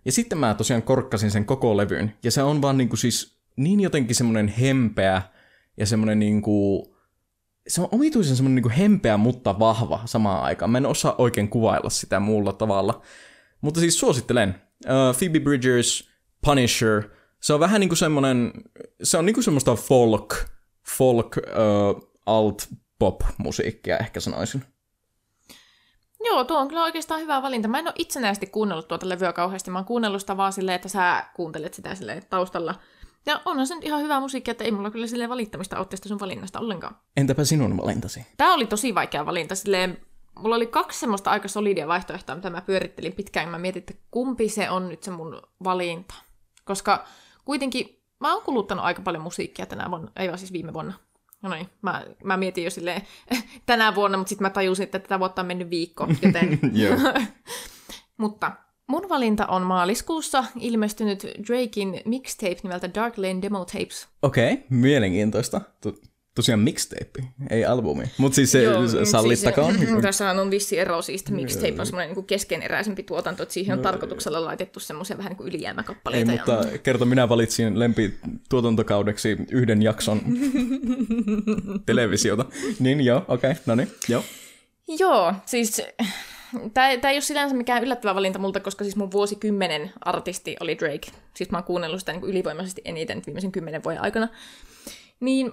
Ja sitten mä tosiaan korkkasin sen koko levyn, ja se on vaan niinku siis niin jotenkin semmoinen hempeä ja semmoinen niinku, se on omituisen semmoinen niinku hempeä, mutta vahva samaan aikaan. Mä en osaa oikein kuvailla sitä muulla tavalla. Mutta siis suosittelen. Uh, Phoebe Bridgers, Punisher, se on vähän niinku semmoinen, se on niinku semmoista folk, folk uh, alt pop musiikkia ehkä sanoisin. Joo, tuo on kyllä oikeastaan hyvä valinta. Mä en ole itsenäisesti kuunnellut tuota levyä kauheasti. Mä oon kuunnellut sitä vaan silleen, että sä kuuntelet sitä silleen taustalla. Ja onhan se nyt ihan hyvä musiikki, että ei mulla kyllä silleen valittamista ole tästä sun valinnasta ollenkaan. Entäpä sinun valintasi? Tää oli tosi vaikea valinta. Silleen, mulla oli kaksi semmoista aika solidia vaihtoehtoa, mitä mä pyörittelin pitkään. Mä mietin, että kumpi se on nyt se mun valinta. Koska kuitenkin mä oon kuluttanut aika paljon musiikkia tänä vuonna, ei vaan siis viime vuonna. No niin, mä, mä mietin jo silleen <laughs> tänä vuonna, mutta sitten mä tajusin, että tätä vuotta on mennyt viikko, joten... <laughs> <laughs> mutta mun valinta on maaliskuussa ilmestynyt Drakein mixtape nimeltä Dark Lane Demo Tapes. Okei, okay, mielenkiintoista. Tosiaan mixtape, ei albumi. Mutta siis se Joo, sallittakoon. Siis, tässä on vissi ero, siis mixtape on semmoinen niin keskeneräisempi tuotanto, että siihen on no, tarkoituksella laitettu semmoisia vähän niin ylijäämäkappaleita. Ei, mutta ja... kerta minä valitsin lempi tuotantokaudeksi yhden jakson <laughs> televisiota. Niin joo, okei, okay, no niin, joo. Joo, siis Tämä, tämä ei ole sinänsä mikään yllättävä valinta multa, koska siis mun vuosikymmenen artisti oli Drake. Siis mä oon kuunnellut sitä niin ylivoimaisesti eniten viimeisen kymmenen vuoden aikana. Niin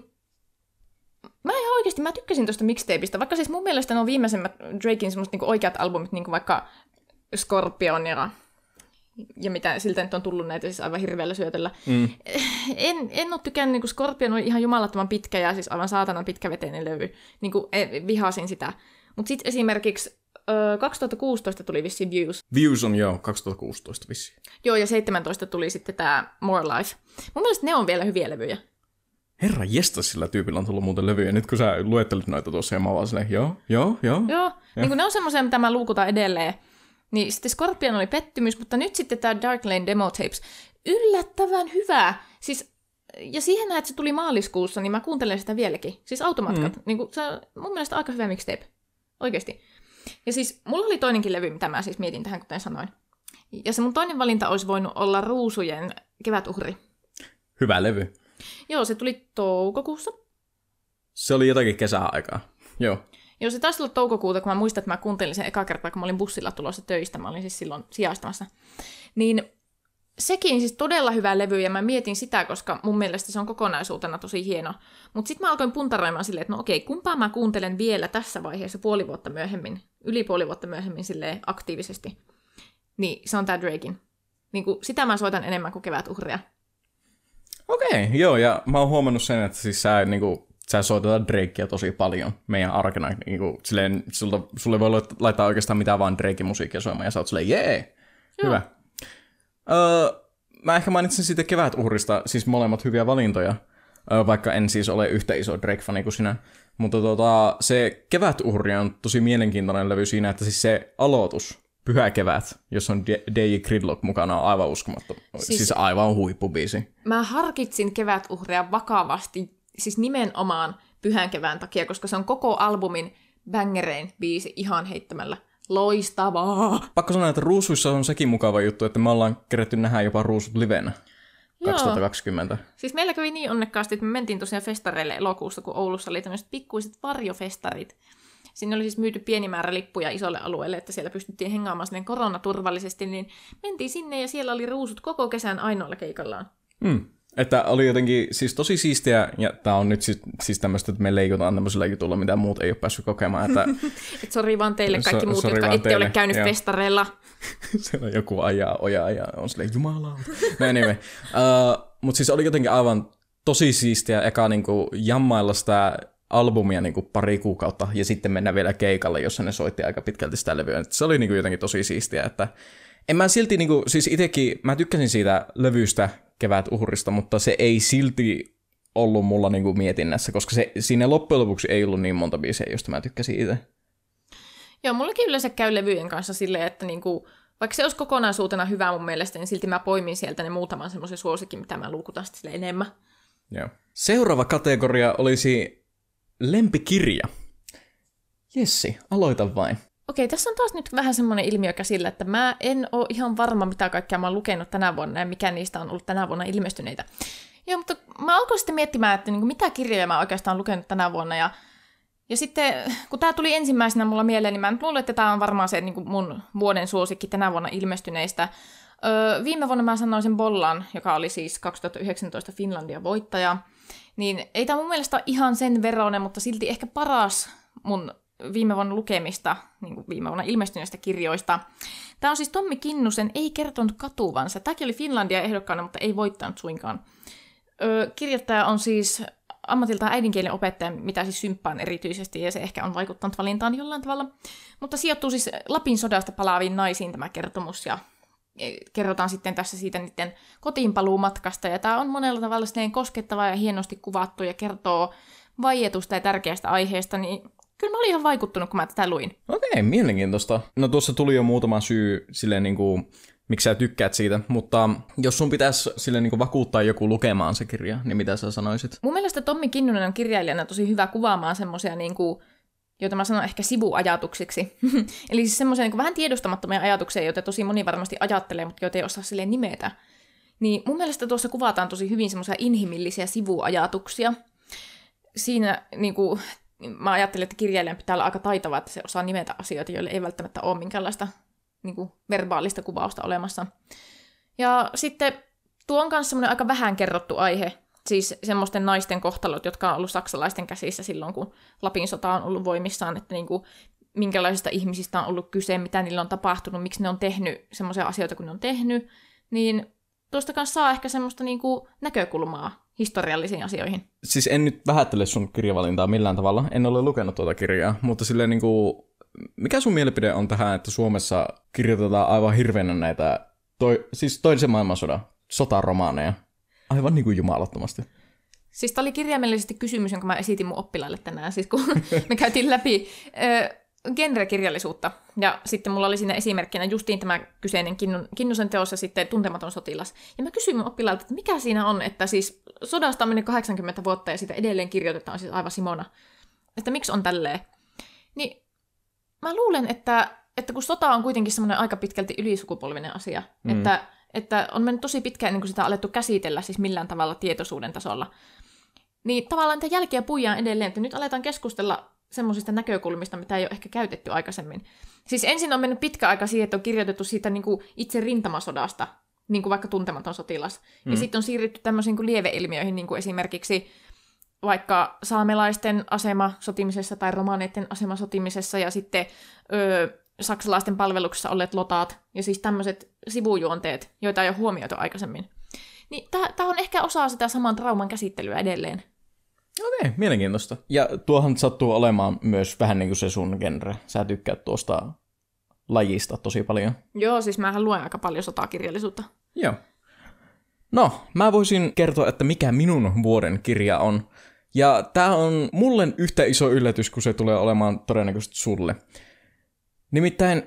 Mä ihan oikeasti, mä tykkäsin tuosta mixtapeista, vaikka siis mun mielestä ne on viimeisemmät Drakein semmoista niinku oikeat albumit, niinku vaikka Scorpion ja, ja mitä siltä nyt on tullut näitä siis aivan hirveällä syötöllä. Mm. En, en ole tykännyt, niinku Scorpion oli ihan jumalattoman pitkä ja siis aivan saatanan pitkäveteinen levy. Niinku, e, vihasin sitä. Mutta sitten esimerkiksi 2016 tuli vissi Views. Views on joo, 2016 vissi. Joo, ja 17 tuli sitten tämä More Life. Mun mielestä ne on vielä hyviä levyjä. Herra jesta, sillä tyypillä on tullut muuten levyjä. Nyt kun sä luettelit noita tuossa ja mä vaan silleen, joo, joo, joo. Joo, niin kuin ne on semmoisia, mitä mä luukutan edelleen. Niin sitten Scorpion oli pettymys, mutta nyt sitten tämä Dark Lane Demo Tapes. Yllättävän hyvä. Siis, ja siihen että se tuli maaliskuussa, niin mä kuuntelen sitä vieläkin. Siis automatkat. Mm. Niin kuin, se on mun mielestä aika hyvä mixtape. Oikeasti. Ja siis mulla oli toinenkin levy, mitä mä siis mietin tähän, kuten sanoin. Ja se mun toinen valinta olisi voinut olla Ruusujen Kevätuhri. Hyvä levy. Joo, se tuli toukokuussa. Se oli jotakin kesäaikaa, joo. Joo, se taisi olla toukokuuta, kun mä muistan, että mä kuuntelin sen eka kertaa, kun mä olin bussilla tulossa töistä. Mä olin siis silloin sijaistamassa. Niin sekin siis todella hyvä levy, ja mä mietin sitä, koska mun mielestä se on kokonaisuutena tosi hieno. Mutta sitten mä alkoin puntaroimaan silleen, että no okei, kumpaa mä kuuntelen vielä tässä vaiheessa puoli vuotta myöhemmin, yli puoli vuotta myöhemmin silleen aktiivisesti. Niin se on tää Drakein. Niin sitä mä soitan enemmän kuin kevätuhria. Okei, okay, joo, ja mä oon huomannut sen, että siis sä, niin kuin, sä soitetaan Drakea tosi paljon meidän arkena. Niin kuin, silleen, sulta, sulle voi laittaa oikeastaan mitään vaan Drakein musiikkia soimaan, ja sä oot silleen, jee, hyvä. Öö, mä ehkä mainitsin siitä kevätuhrista, siis molemmat hyviä valintoja, öö, vaikka en siis ole yhtä iso Drake-fani kuin sinä. Mutta tota, se kevätuhri on tosi mielenkiintoinen levy siinä, että siis se aloitus Pyhä kevät, jos on DJ Gridlock mukana, on aivan uskomattu. Siis, siis aivan huippubiisi. Mä harkitsin kevätuhria vakavasti, siis nimenomaan Pyhän kevään takia, koska se on koko albumin bangerein biisi ihan heittämällä. Loistavaa! Pakko sanoa, että Ruusuissa on sekin mukava juttu, että me ollaan kerätty nähdä jopa Ruusut livenä. 2020. Joo. Siis meillä kävi niin onnekkaasti, että me mentiin tosiaan festareille elokuussa, kun Oulussa oli tämmöiset pikkuiset varjofestarit. Sinne oli siis myyty pieni määrä lippuja isolle alueelle, että siellä pystyttiin hengaamaan sinne koronaturvallisesti, niin mentiin sinne ja siellä oli ruusut koko kesän ainoalla keikallaan. Mm. Että oli jotenkin siis tosi siistiä, ja tää on nyt siis, siis tämmöistä, että me leikutaan tämmöisellä jutulla, mitä muut ei ole päässyt kokemaan. Että... <laughs> Et sori vaan teille kaikki So- muut, jotka ette teille, ole käynyt joo. festareilla. <laughs> Siellä joku ajaa ojaa ja on silleen jumala. No anyway. <laughs> Uh, Mutta siis oli jotenkin aivan tosi siistiä eka niinku jammailla sitä albumia niinku pari kuukautta ja sitten mennä vielä keikalle, jossa ne soitti aika pitkälti sitä levyä. Et Se oli niinku jotenkin tosi siistiä, että en mä silti niinku, siis itekin, mä tykkäsin siitä levystä kevät uhrista, mutta se ei silti ollut mulla niinku mietinnässä, koska se, siinä loppujen lopuksi ei ollut niin monta biisiä, josta mä tykkäsin itse. Joo, mullakin yleensä käy levyjen kanssa silleen, että niinku, vaikka se olisi kokonaisuutena hyvä mun mielestä, niin silti mä poimin sieltä ne muutaman semmoisen suosikin, mitä mä luukutan sitten sille enemmän. Joo. Seuraava kategoria olisi lempikirja. Jessi, aloita vain. Okei, tässä on taas nyt vähän semmoinen ilmiö käsillä, että mä en ole ihan varma, mitä kaikkea mä oon lukenut tänä vuonna ja mikä niistä on ollut tänä vuonna ilmestyneitä. Joo, mutta mä alkoin sitten miettimään, että niin mitä kirjoja mä oikeastaan oon lukenut tänä vuonna ja ja sitten, kun tämä tuli ensimmäisenä mulla mieleen, niin mä nyt luulen, että tämä on varmaan se niin kuin mun vuoden suosikki tänä vuonna ilmestyneistä. Öö, viime vuonna mä sanoisin Bollan, joka oli siis 2019 Finlandia voittaja. Niin ei tämä mun mielestä ihan sen veronen, mutta silti ehkä paras mun viime vuonna lukemista, niin kuin viime vuonna ilmestyneistä kirjoista. Tämä on siis Tommi Kinnusen Ei kertonut katuvansa. Tämäkin oli Finlandia ehdokkaana, mutta ei voittanut suinkaan. Öö, kirjoittaja on siis ammatiltaan äidinkielen opettaja, mitä siis symppaan erityisesti, ja se ehkä on vaikuttanut valintaan jollain tavalla. Mutta sijoittuu siis Lapin sodasta palaaviin naisiin tämä kertomus, ja kerrotaan sitten tässä siitä niiden kotiinpaluumatkasta, ja tämä on monella tavalla koskettava ja hienosti kuvattu, ja kertoo vaietusta ja tärkeästä aiheesta, niin kyllä mä olin ihan vaikuttunut, kun mä tätä luin. Okei, mielenkiintoista. No tuossa tuli jo muutama syy silleen niin kuin, miksi sä tykkäät siitä, mutta jos sun pitäisi silleen niin kuin vakuuttaa joku lukemaan se kirja, niin mitä sä sanoisit? Mun mielestä Tommi Kinnunen on kirjailijana tosi hyvä kuvaamaan semmoisia, niin kuin, joita mä sanon ehkä sivuajatuksiksi. <laughs> Eli siis semmoisia niin vähän tiedostamattomia ajatuksia, joita tosi moni varmasti ajattelee, mutta joita ei osaa silleen nimetä. Niin mun mielestä tuossa kuvataan tosi hyvin semmoisia inhimillisiä sivuajatuksia. Siinä niin kuin, mä ajattelen, että kirjailijan pitää olla aika taitava, että se osaa nimetä asioita, joille ei välttämättä ole minkäänlaista niin kuin, verbaalista kuvausta olemassa. Ja sitten tuo on myös semmoinen aika vähän kerrottu aihe, siis semmoisten naisten kohtalot, jotka on ollut saksalaisten käsissä silloin, kun Lapin sota on ollut voimissaan, että niin kuin, minkälaisista ihmisistä on ollut kyse, mitä niillä on tapahtunut, miksi ne on tehnyt semmoisia asioita, kun ne on tehnyt, niin tuosta kanssa saa ehkä semmoista niin kuin, näkökulmaa historiallisiin asioihin. Siis en nyt vähättele sun kirjavalintaa millään tavalla, en ole lukenut tuota kirjaa, mutta silleen niin kuin, mikä sun mielipide on tähän, että Suomessa kirjoitetaan aivan hirveänä näitä, toi, siis toisen maailmansodan sotaromaaneja, aivan niin kuin jumalattomasti. Siis tämä oli kirjaimellisesti kysymys, jonka mä esitin mun oppilaille tänään, siis kun <laughs> me käytiin läpi ö, genrekirjallisuutta. Ja sitten mulla oli siinä esimerkkinä justiin tämä kyseinen Kinnun, Kinnusen teos ja sitten Tuntematon sotilas. Ja mä kysyin mun oppilailta, että mikä siinä on, että siis sodasta on mennyt 80 vuotta ja sitä edelleen kirjoitetaan siis aivan Simona. Että miksi on tälleen? Niin mä luulen, että, että kun sota on kuitenkin semmoinen aika pitkälti ylisukupolvinen asia, mm. että, että on mennyt tosi pitkään ennen kuin sitä on alettu käsitellä siis millään tavalla tietoisuuden tasolla, niin tavallaan niitä jälkiä puijaan edelleen, että nyt aletaan keskustella semmoisista näkökulmista, mitä ei ole ehkä käytetty aikaisemmin. Siis ensin on mennyt pitkä aika siihen, että on kirjoitettu siitä niin kuin itse rintamasodasta, niin kuin vaikka tuntematon sotilas. Mm. Ja sitten on siirrytty tämmöisiin kuin lieveilmiöihin, niin kuin esimerkiksi vaikka saamelaisten asema sotimisessa tai romaneiden asema sotimisessa ja sitten öö, saksalaisten palveluksessa olleet lotaat ja siis tämmöiset sivujuonteet, joita ei ole huomioitu aikaisemmin. Niin tämä on ehkä osa sitä saman trauman käsittelyä edelleen. Okei, mielenkiintoista. Ja tuohan sattuu olemaan myös vähän niin kuin se sun genre. Sä tykkäät tuosta lajista tosi paljon. Joo, siis mähän luen aika paljon sotakirjallisuutta. Joo. No, mä voisin kertoa, että mikä minun vuoden kirja on. Ja tää on mulle yhtä iso yllätys, kun se tulee olemaan todennäköisesti sulle. Nimittäin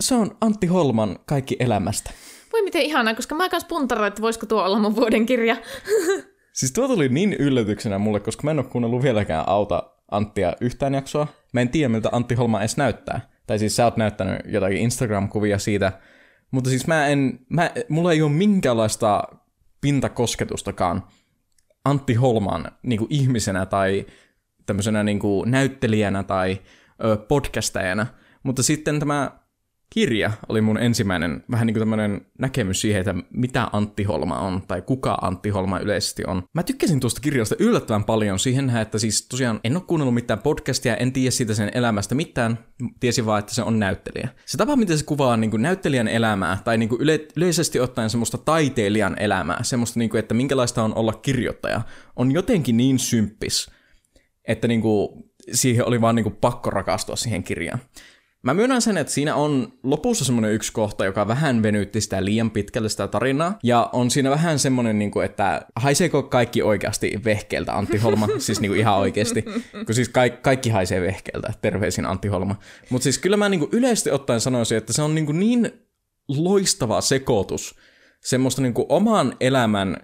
se on Antti Holman Kaikki elämästä. Voi miten ihanaa, koska mä kans puntaroin, että voisiko tuo olla mun vuoden kirja. <laughs> Siis tuo tuli niin yllätyksenä mulle, koska mä en ole kuunnellut vieläkään Auta Anttia yhtään jaksoa. Mä en tiedä, miltä Antti Holma edes näyttää. Tai siis sä oot näyttänyt jotakin Instagram-kuvia siitä. Mutta siis mä en, mä, mulla ei ole minkäänlaista pintakosketustakaan Antti Holman niin kuin ihmisenä tai tämmöisenä niin kuin näyttelijänä tai ö, podcastajana. Mutta sitten tämä kirja oli mun ensimmäinen vähän niin kuin tämmöinen näkemys siihen, että mitä Antti Holma on, tai kuka Antti Holma yleisesti on. Mä tykkäsin tuosta kirjasta yllättävän paljon siihen, että siis tosiaan en ole kuunnellut mitään podcastia, en tiedä siitä sen elämästä mitään, tiesin vaan, että se on näyttelijä. Se tapa, miten se kuvaa niin kuin näyttelijän elämää, tai niin kuin yle- yleisesti ottaen semmoista taiteilijan elämää, semmoista, niin kuin, että minkälaista on olla kirjoittaja, on jotenkin niin symppis, että niin kuin, siihen oli vaan niin kuin pakko rakastua siihen kirjaan. Mä myönnän sen, että siinä on lopussa semmoinen yksi kohta, joka vähän venytti sitä liian pitkälle sitä tarinaa. Ja on siinä vähän semmoinen, niin kuin, että haiseeko kaikki oikeasti vehkeeltä Antti Holma? <laughs> siis niin kuin ihan oikeasti. Kun siis kaikki, kaikki haisee vehkeeltä. Terveisin Antti Holma. Mutta siis kyllä mä niin kuin yleisesti ottaen sanoisin, että se on niin, kuin niin loistava sekoitus semmoista niin kuin oman elämän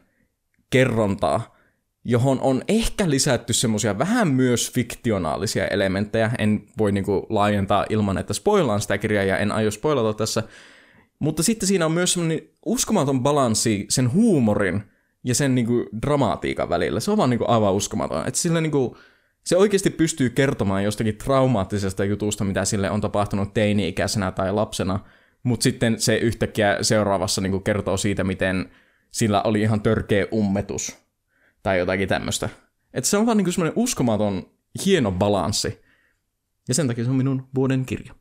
kerrontaa johon on ehkä lisätty semmoisia vähän myös fiktionaalisia elementtejä. En voi niinku laajentaa ilman, että spoilaan sitä kirjaa ja en aio spoilata tässä. Mutta sitten siinä on myös semmoinen uskomaton balanssi sen huumorin ja sen niinku dramatiikan välillä. Se on vaan niinku aivan uskomaton. Että sillä niinku, se oikeasti pystyy kertomaan jostakin traumaattisesta jutusta, mitä sille on tapahtunut teini-ikäisenä tai lapsena, mutta sitten se yhtäkkiä seuraavassa niinku kertoo siitä, miten sillä oli ihan törkeä ummetus tai jotakin tämmöistä. Että se on vaan niinku semmoinen uskomaton, hieno balanssi. Ja sen takia se on minun vuoden kirja.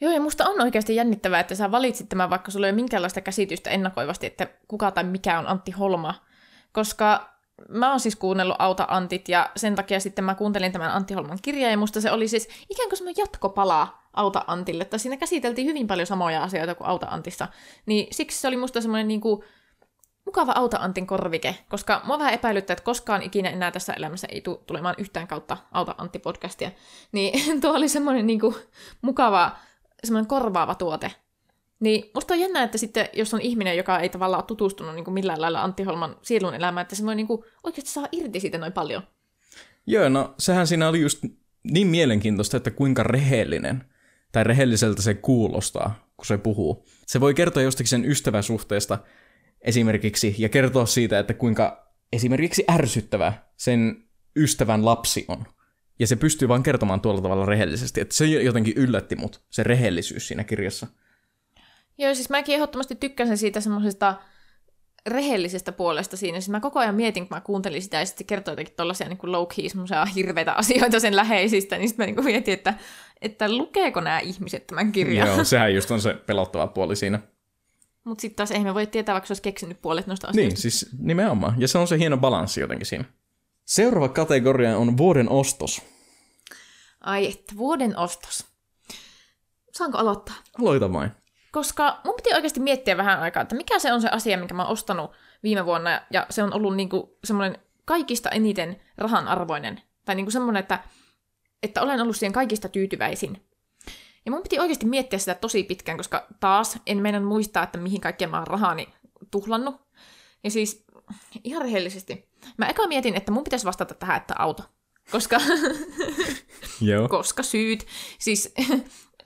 Joo, ja musta on oikeasti jännittävää, että sä valitsit tämän, vaikka sulla ei ole minkäänlaista käsitystä ennakoivasti, että kuka tai mikä on Antti Holma. Koska mä oon siis kuunnellut Auta Antit, ja sen takia sitten mä kuuntelin tämän Antti Holman kirjan, ja musta se oli siis ikään kuin semmoinen jatkopala Auta Antille, että siinä käsiteltiin hyvin paljon samoja asioita kuin Auta Antissa. Niin siksi se oli musta semmoinen niin kuin mukava Auta Antin korvike, koska mua vähän epäilyttää, että koskaan ikinä enää tässä elämässä ei tule tulemaan yhtään kautta Auta Antti podcastia. Niin <laughs> tuo oli semmoinen niin kuin, mukava, semmoinen korvaava tuote. Niin musta on jännä, että sitten jos on ihminen, joka ei tavallaan ole tutustunut niin kuin millään lailla Antti Holman sielun elämään, että se voi niin kuin, oikeasti saa irti siitä noin paljon. Joo, no sehän siinä oli just niin mielenkiintoista, että kuinka rehellinen tai rehelliseltä se kuulostaa, kun se puhuu. Se voi kertoa jostakin sen ystäväsuhteesta, esimerkiksi ja kertoa siitä, että kuinka esimerkiksi ärsyttävä sen ystävän lapsi on. Ja se pystyy vain kertomaan tuolla tavalla rehellisesti, että se jotenkin yllätti mut, se rehellisyys siinä kirjassa. Joo, siis mäkin ehdottomasti tykkäsin siitä semmoisesta rehellisestä puolesta siinä. Siis mä koko ajan mietin, kun mä kuuntelin sitä, ja sitten se kertoi jotenkin tollaisia niin low-key semmoisia hirveitä <laughs> asioita sen läheisistä, niin sitten mä niin mietin, että, että lukeeko nämä ihmiset tämän kirjan. Joo, <laughs> sehän just on se pelottava puoli siinä. Mutta sitten taas ei me voi tietää, vaikka se olisi keksinyt puolet noista asioista. Niin, siis nimenomaan. Ja se on se hieno balanssi jotenkin siinä. Seuraava kategoria on vuoden ostos. Ai että, vuoden ostos. Saanko aloittaa? Aloita vain. Koska mun piti oikeasti miettiä vähän aikaa, että mikä se on se asia, minkä mä oon ostanut viime vuonna, ja se on ollut niinku semmoinen kaikista eniten rahan arvoinen. Tai niinku semmoinen, että, että olen ollut siihen kaikista tyytyväisin. Ja mun piti oikeasti miettiä sitä tosi pitkään, koska taas en meidän muistaa, että mihin kaikkeen mä oon rahani tuhlannut. Ja siis ihan rehellisesti. Mä eka mietin, että mun pitäisi vastata tähän, että auto. Koska, Joo. <laughs> koska syyt. Siis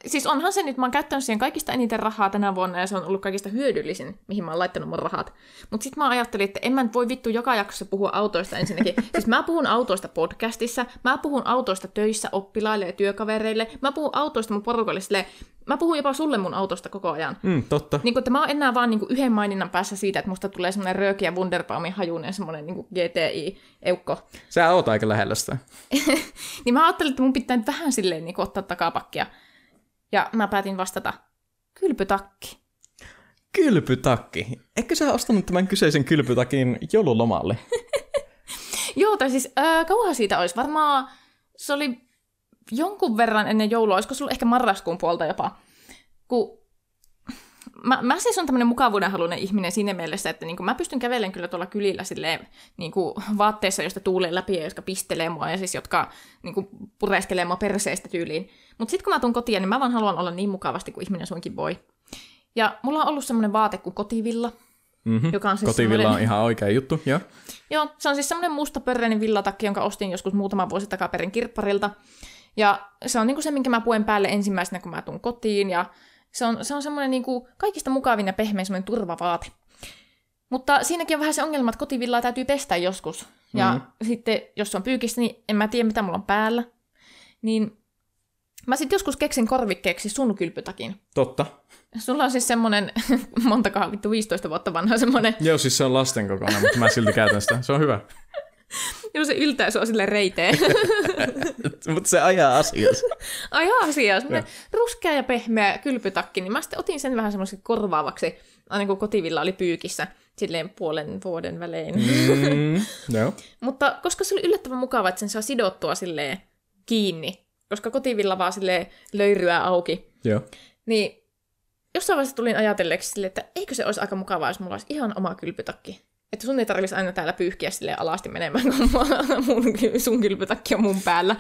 siis onhan se nyt, mä oon käyttänyt siihen kaikista eniten rahaa tänä vuonna ja se on ollut kaikista hyödyllisin, mihin mä oon laittanut mun rahat. Mutta sitten mä ajattelin, että en mä nyt voi vittu joka jaksossa puhua autoista ensinnäkin. <laughs> siis mä puhun autoista podcastissa, mä puhun autoista töissä oppilaille ja työkavereille, mä puhun autoista mun porukalle silleen, Mä puhun jopa sulle mun autosta koko ajan. Mm, totta. Niin kun, että mä oon enää vaan niin kuin yhden maininnan päässä siitä, että musta tulee semmoinen röökiä Wunderbaumin hajunen semmoinen niin GTI-eukko. Sä oot aika lähellä sitä. <laughs> niin mä ajattelin, että mun pitää nyt vähän silleen niin ottaa takapakkia. Ja mä päätin vastata, kylpytakki. Kylpytakki. Eikö sä ostanut tämän kyseisen kylpytakin joululomalle? <laughs> Joo, tai siis äh, kauan siitä olisi. Varmaan se oli jonkun verran ennen joulua, olisiko sulla ehkä marraskuun puolta jopa. Kun mä, mä siis on tämmöinen mukavuudenhaluinen ihminen siinä mielessä, että niin mä pystyn kävelemään kyllä tuolla kylillä silleen, niin vaatteissa, joista tuulee läpi ja jotka pistelee mua ja siis jotka niin pureskelee mua perseestä tyyliin. Mutta sitten kun mä tuun kotiin, niin mä vaan haluan olla niin mukavasti kuin ihminen suinkin voi. Ja mulla on ollut semmoinen vaate kuin kotivilla, Mm-hmm. Joka on siis Kotivilla on ihan oikea juttu, joo. Joo, se on siis semmoinen mustapörreinen villatakki, jonka ostin joskus muutama vuosi takaperin kirpparilta. Ja se on niinku se, minkä mä puen päälle ensimmäisenä, kun mä tuun kotiin. Ja se on, se on semmoinen niinku kaikista mukavin ja pehmein semmoinen turvavaate. Mutta siinäkin on vähän se ongelma, että kotivillaa täytyy pestä joskus. Ja mm. sitten, jos se on pyykissä, niin en mä tiedä, mitä mulla on päällä. Niin Mä sitten joskus keksin korvikkeeksi sun kylpytakin. Totta. Sulla on siis semmonen, <laughs> montakohan vittu 15 vuotta vanha semmonen, Joo, siis se on lasten kokoinen, mutta mä silti käytän sitä. Se on hyvä. <laughs> joo se yltää sua sille reiteen. <laughs> mutta se ajaa asiassa. Ai asiaa, semmoinen ruskea ja pehmeä kylpytakki, niin mä sitten otin sen vähän semmoiseksi korvaavaksi, aina kun kotivilla oli pyykissä, silleen puolen vuoden välein. Mm, joo. Mutta koska se oli yllättävän mukava, että sen saa sidottua silleen kiinni, koska kotivilla vaan silleen löyryä auki, Joo. niin jossain vaiheessa tulin ajatelleeksi silleen, että eikö se olisi aika mukavaa, jos mulla olisi ihan oma kylpytakki. Että sun ei tarvitsisi aina täällä pyyhkiä silleen alasti menemään, kun mun, sun kylpytakki on mun päällä.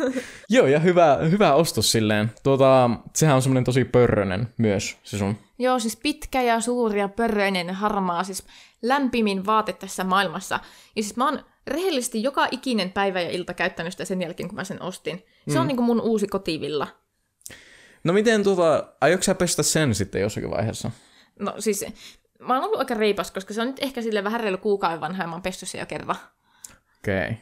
<laughs> Joo, ja hyvä, hyvä ostos silleen. Tuota, sehän on semmoinen tosi pörrönen myös, se sun. Joo, siis pitkä ja suuri ja pörröinen, harmaa, siis lämpimin vaate tässä maailmassa. Ja siis mä oon rehellisesti joka ikinen päivä ja ilta käyttänyt sitä sen jälkeen, kun mä sen ostin. Se on niinku mun uusi kotivilla. No miten tuota, aiotko sä pestä sen sitten jossakin vaiheessa? No siis, mä oon ollut aika reipas, koska se on nyt ehkä sille vähän reilu kuukauden vanha ja mä oon pesty se jo kerran. Okei. Okay.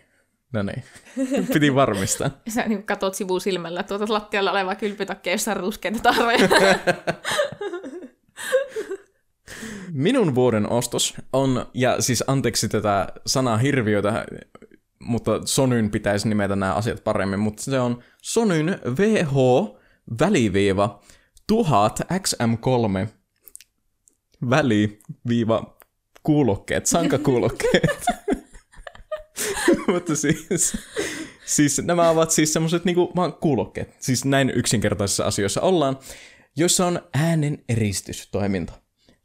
No niin. <laughs> Piti varmistaa. <laughs> Sä niin katot sivusilmällä tuota lattialla olevaa kylpytakkia, jossa on ruskeita tarroja. <laughs> Minun vuoden ostos on, ja siis anteeksi tätä sanaa hirviötä, mutta Sonyn pitäisi nimetä nämä asiat paremmin, mutta se on Sonyn VH väliviiva 1000 XM3 väliviiva kuulokkeet, sankakuulokkeet. <laughs> mutta siis, siis nämä ovat siis semmoiset niinku vaan kuulokkeet, siis näin yksinkertaisissa asioissa ollaan, joissa on äänen eristystoiminta.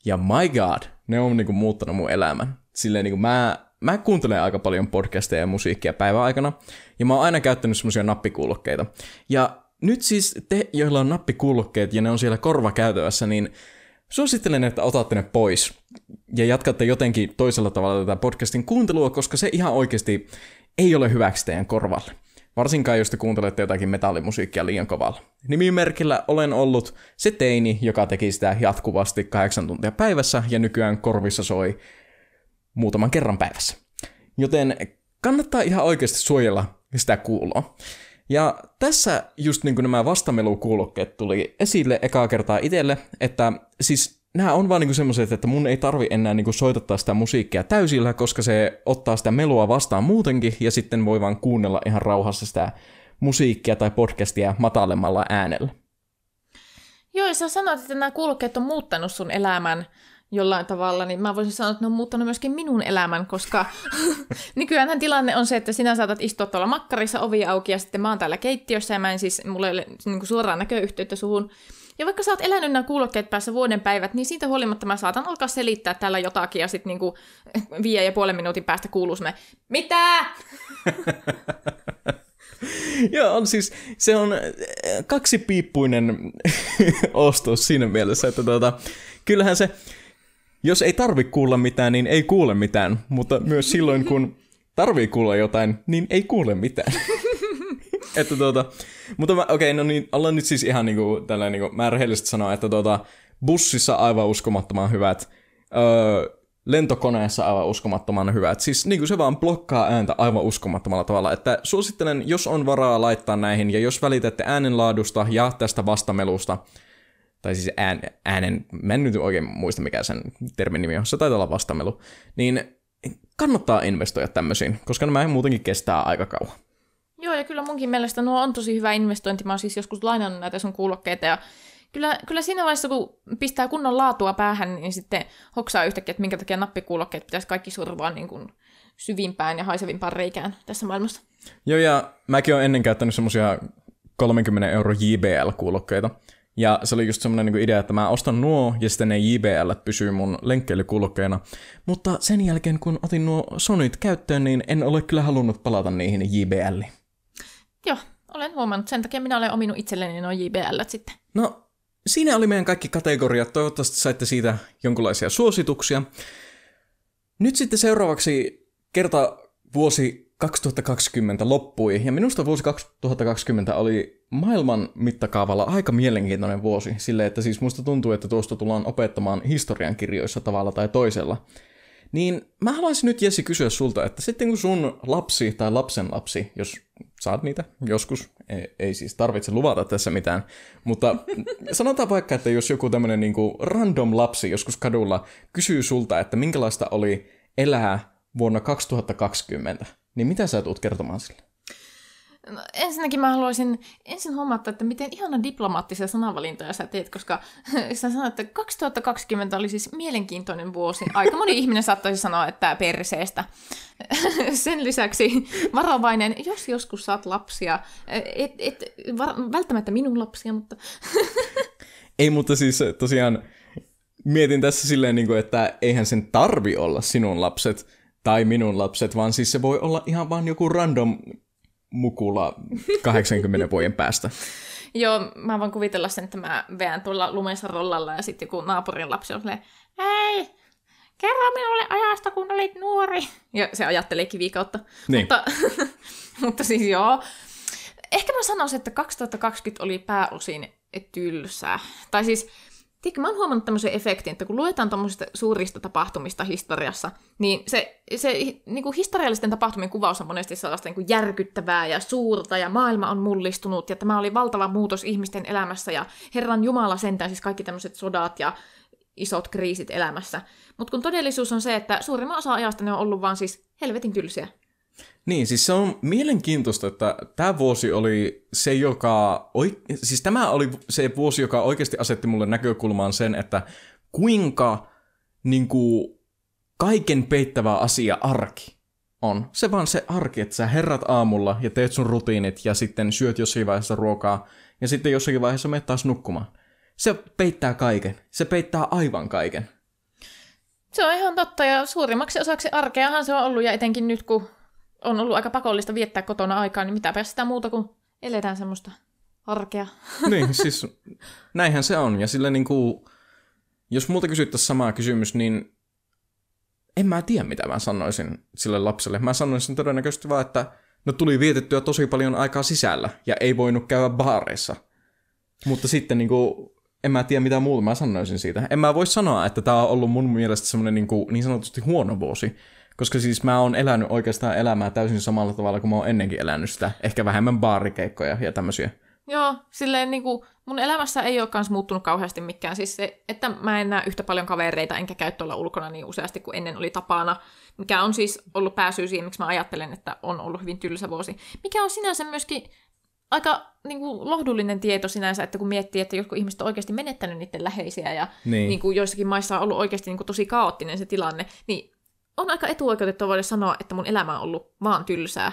Ja my god, ne on niinku muuttanut mun elämän. Silleen niinku mä, mä kuuntelen aika paljon podcasteja ja musiikkia päivän aikana, ja mä oon aina käyttänyt semmosia nappikuulokkeita. Ja nyt siis te, joilla on nappikuulokkeet ja ne on siellä korvakäytävässä, niin suosittelen, että otatte ne pois ja jatkatte jotenkin toisella tavalla tätä podcastin kuuntelua, koska se ihan oikeasti ei ole hyväksi teidän korvalle. Varsinkaan, jos te kuuntelette jotakin metallimusiikkia liian kovalla. Nimimerkillä olen ollut se teini, joka teki sitä jatkuvasti kahdeksan tuntia päivässä, ja nykyään korvissa soi muutaman kerran päivässä. Joten kannattaa ihan oikeasti suojella sitä kuuloa. Ja tässä just niin kuin nämä vastamelukuulokkeet tuli esille ekaa kertaa itselle, että siis nämä on vaan niinku semmoiset, että mun ei tarvi enää niinku soitottaa sitä musiikkia täysillä, koska se ottaa sitä melua vastaan muutenkin, ja sitten voi vaan kuunnella ihan rauhassa sitä musiikkia tai podcastia matalemmalla äänellä. Joo, ja sä sanoit, että nämä kuulokkeet on muuttanut sun elämän jollain tavalla, niin mä voisin sanoa, että ne on muuttanut myöskin minun elämän, koska <laughs> nykyään tilanne on se, että sinä saatat istua tuolla makkarissa ovi auki ja sitten mä oon täällä keittiössä ja mä en siis, mulla ei ole niin suoraan näköyhteyttä suhun. Ja vaikka sä oot elänyt nämä kuulokkeet päässä vuoden päivät, niin siitä huolimatta mä saatan alkaa selittää täällä jotakin ja sitten niinku viiden ja puolen minuutin päästä kuuluu semmoinen, mitä? <laughs> Joo, on siis, se on äh, kaksipiippuinen <laughs> ostos siinä mielessä, että tuota, kyllähän se, jos ei tarvi kuulla mitään, niin ei kuule mitään, mutta myös silloin, kun tarvii kuulla jotain, niin ei kuule mitään. <laughs> että tuota, mutta okei, okay, no niin, ollaan nyt siis ihan niinku, tällä niinku, mä rehellisesti sanoa, että tuota, bussissa aivan uskomattoman hyvät, öö, lentokoneessa aivan uskomattoman hyvät. Siis niin kuin se vaan blokkaa ääntä aivan uskomattomalla tavalla. Että suosittelen, jos on varaa laittaa näihin, ja jos välitätte äänenlaadusta ja tästä vastamelusta, tai siis ään, äänen, mä en nyt oikein muista mikä sen termin nimi on, se taitaa olla vastamelu, niin kannattaa investoida tämmöisiin, koska nämä muutenkin kestää aika kauan. Joo, ja kyllä munkin mielestä nuo on tosi hyvä investointi. Mä oon siis joskus lainannut näitä sun kuulokkeita, ja kyllä, kyllä siinä vaiheessa, kun pistää kunnon laatua päähän, niin sitten hoksaa yhtäkkiä, että minkä takia nappikuulokkeet pitäisi kaikki survaa niin kuin syvimpään ja haisevimpaan reikään tässä maailmassa. Joo, ja mäkin olen ennen käyttänyt semmosia 30 euro JBL-kuulokkeita. Ja se oli just semmoinen niin idea, että mä ostan nuo ja sitten ne JBL pysyy mun lenkkeilykuulokkeena. Mutta sen jälkeen, kun otin nuo Sonyt käyttöön, niin en ole kyllä halunnut palata niihin JBLiin. Joo, olen huomannut. Sen takia minä olen ominut itselleni nuo JBL sitten. No, siinä oli meidän kaikki kategoriat. Toivottavasti saitte siitä jonkinlaisia suosituksia. Nyt sitten seuraavaksi kerta vuosi 2020 loppui, ja minusta vuosi 2020 oli maailman mittakaavalla aika mielenkiintoinen vuosi, sille että siis musta tuntuu, että tuosta tullaan opettamaan historiankirjoissa tavalla tai toisella. Niin mä haluaisin nyt Jesse kysyä sulta, että sitten kun sun lapsi tai lapsen lapsi, jos saat niitä joskus. Ei, ei siis tarvitse luvata tässä mitään. Mutta sanotaan vaikka, että jos joku tämmöinen niinku random lapsi joskus kadulla kysyy sulta, että minkälaista oli elää vuonna 2020, niin mitä sä tulet kertomaan sille? No, ensinnäkin mä haluaisin ensin huomata, että miten ihana diplomaattisia sanavalintoja sä teet, koska <laughs> sä sanoit, että 2020 oli siis mielenkiintoinen vuosi. Aika moni ihminen saattaisi sanoa, että perseestä. <laughs> Sen lisäksi varovainen, jos joskus saat lapsia, et, et, var, välttämättä minun lapsia, mutta... <laughs> Ei, mutta siis tosiaan mietin tässä silleen, niin että eihän sen tarvi olla sinun lapset tai minun lapset, vaan siis se voi olla ihan vaan joku random mukula 80 vuoden päästä. Joo, mä voin kuvitella sen, että mä veän tuolla lumessa rollalla ja sitten joku naapurin lapsi on silleen, hei, kerro minulle ajasta, kun olit nuori. Ja se ajattelee kivikautta. Niin. Mutta, <laughs> mutta siis joo. Ehkä mä sanoisin, että 2020 oli pääosin tylsää. Tai siis Tiedätkö, mä oon huomannut tämmöisen efektin, että kun luetaan tuommoisista suurista tapahtumista historiassa, niin se, se niin kuin historiallisten tapahtumien kuvaus on monesti sellaista niin kuin järkyttävää ja suurta, ja maailma on mullistunut, ja tämä oli valtava muutos ihmisten elämässä, ja Herran Jumala sentään, siis kaikki tämmöiset sodat ja isot kriisit elämässä. Mutta kun todellisuus on se, että suurimman osa ajasta ne on ollut vaan siis helvetin tylsiä. Niin, siis se on mielenkiintoista, että tämä vuosi oli se, joka... Siis tämä oli se vuosi, joka oikeasti asetti mulle näkökulmaan sen, että kuinka niin kuin, kaiken peittävä asia arki on. Se vaan se arki, että sä herrat aamulla ja teet sun rutiinit ja sitten syöt jossain vaiheessa ruokaa ja sitten jossakin vaiheessa menet taas nukkumaan. Se peittää kaiken. Se peittää aivan kaiken. Se on ihan totta ja suurimmaksi osaksi arkeahan se on ollut ja etenkin nyt kun on ollut aika pakollista viettää kotona aikaa, niin mitäpä sitä muuta kuin eletään semmoista arkea. <laughs> Niin, siis näinhän se on. Ja sille niin kuin, jos multa kysyttäisiin samaa kysymys, niin en mä tiedä, mitä mä sanoisin sille lapselle. Mä sanoisin todennäköisesti vaan, että no tuli vietettyä tosi paljon aikaa sisällä ja ei voinut käydä baareissa. Mutta sitten niin kuin, en mä tiedä mitä muuta mä sanoisin siitä. En mä voi sanoa, että tämä on ollut mun mielestä semmoinen niin, niin sanotusti huono vuosi. Koska siis mä oon elänyt oikeastaan elämää täysin samalla tavalla kuin mä oon ennenkin elänyt sitä. Ehkä vähemmän baarikeikkoja ja tämmöisiä. Joo, silleen niin kuin, mun elämässä ei ole kans muuttunut kauheasti mikään. Siis se, että mä en näe yhtä paljon kavereita, enkä käy tuolla ulkona niin useasti kuin ennen oli tapana. Mikä on siis ollut pääsyy siihen, miksi mä ajattelen, että on ollut hyvin tylsä vuosi. Mikä on sinänsä myöskin aika niin kuin, lohdullinen tieto sinänsä, että kun miettii, että jotkut ihmiset on oikeasti menettänyt niiden läheisiä ja niin. Niin kuin, joissakin maissa on ollut oikeasti niin kuin, tosi kaoottinen se tilanne, niin on aika etuoikeutettua voida sanoa, että mun elämä on ollut vaan tylsää.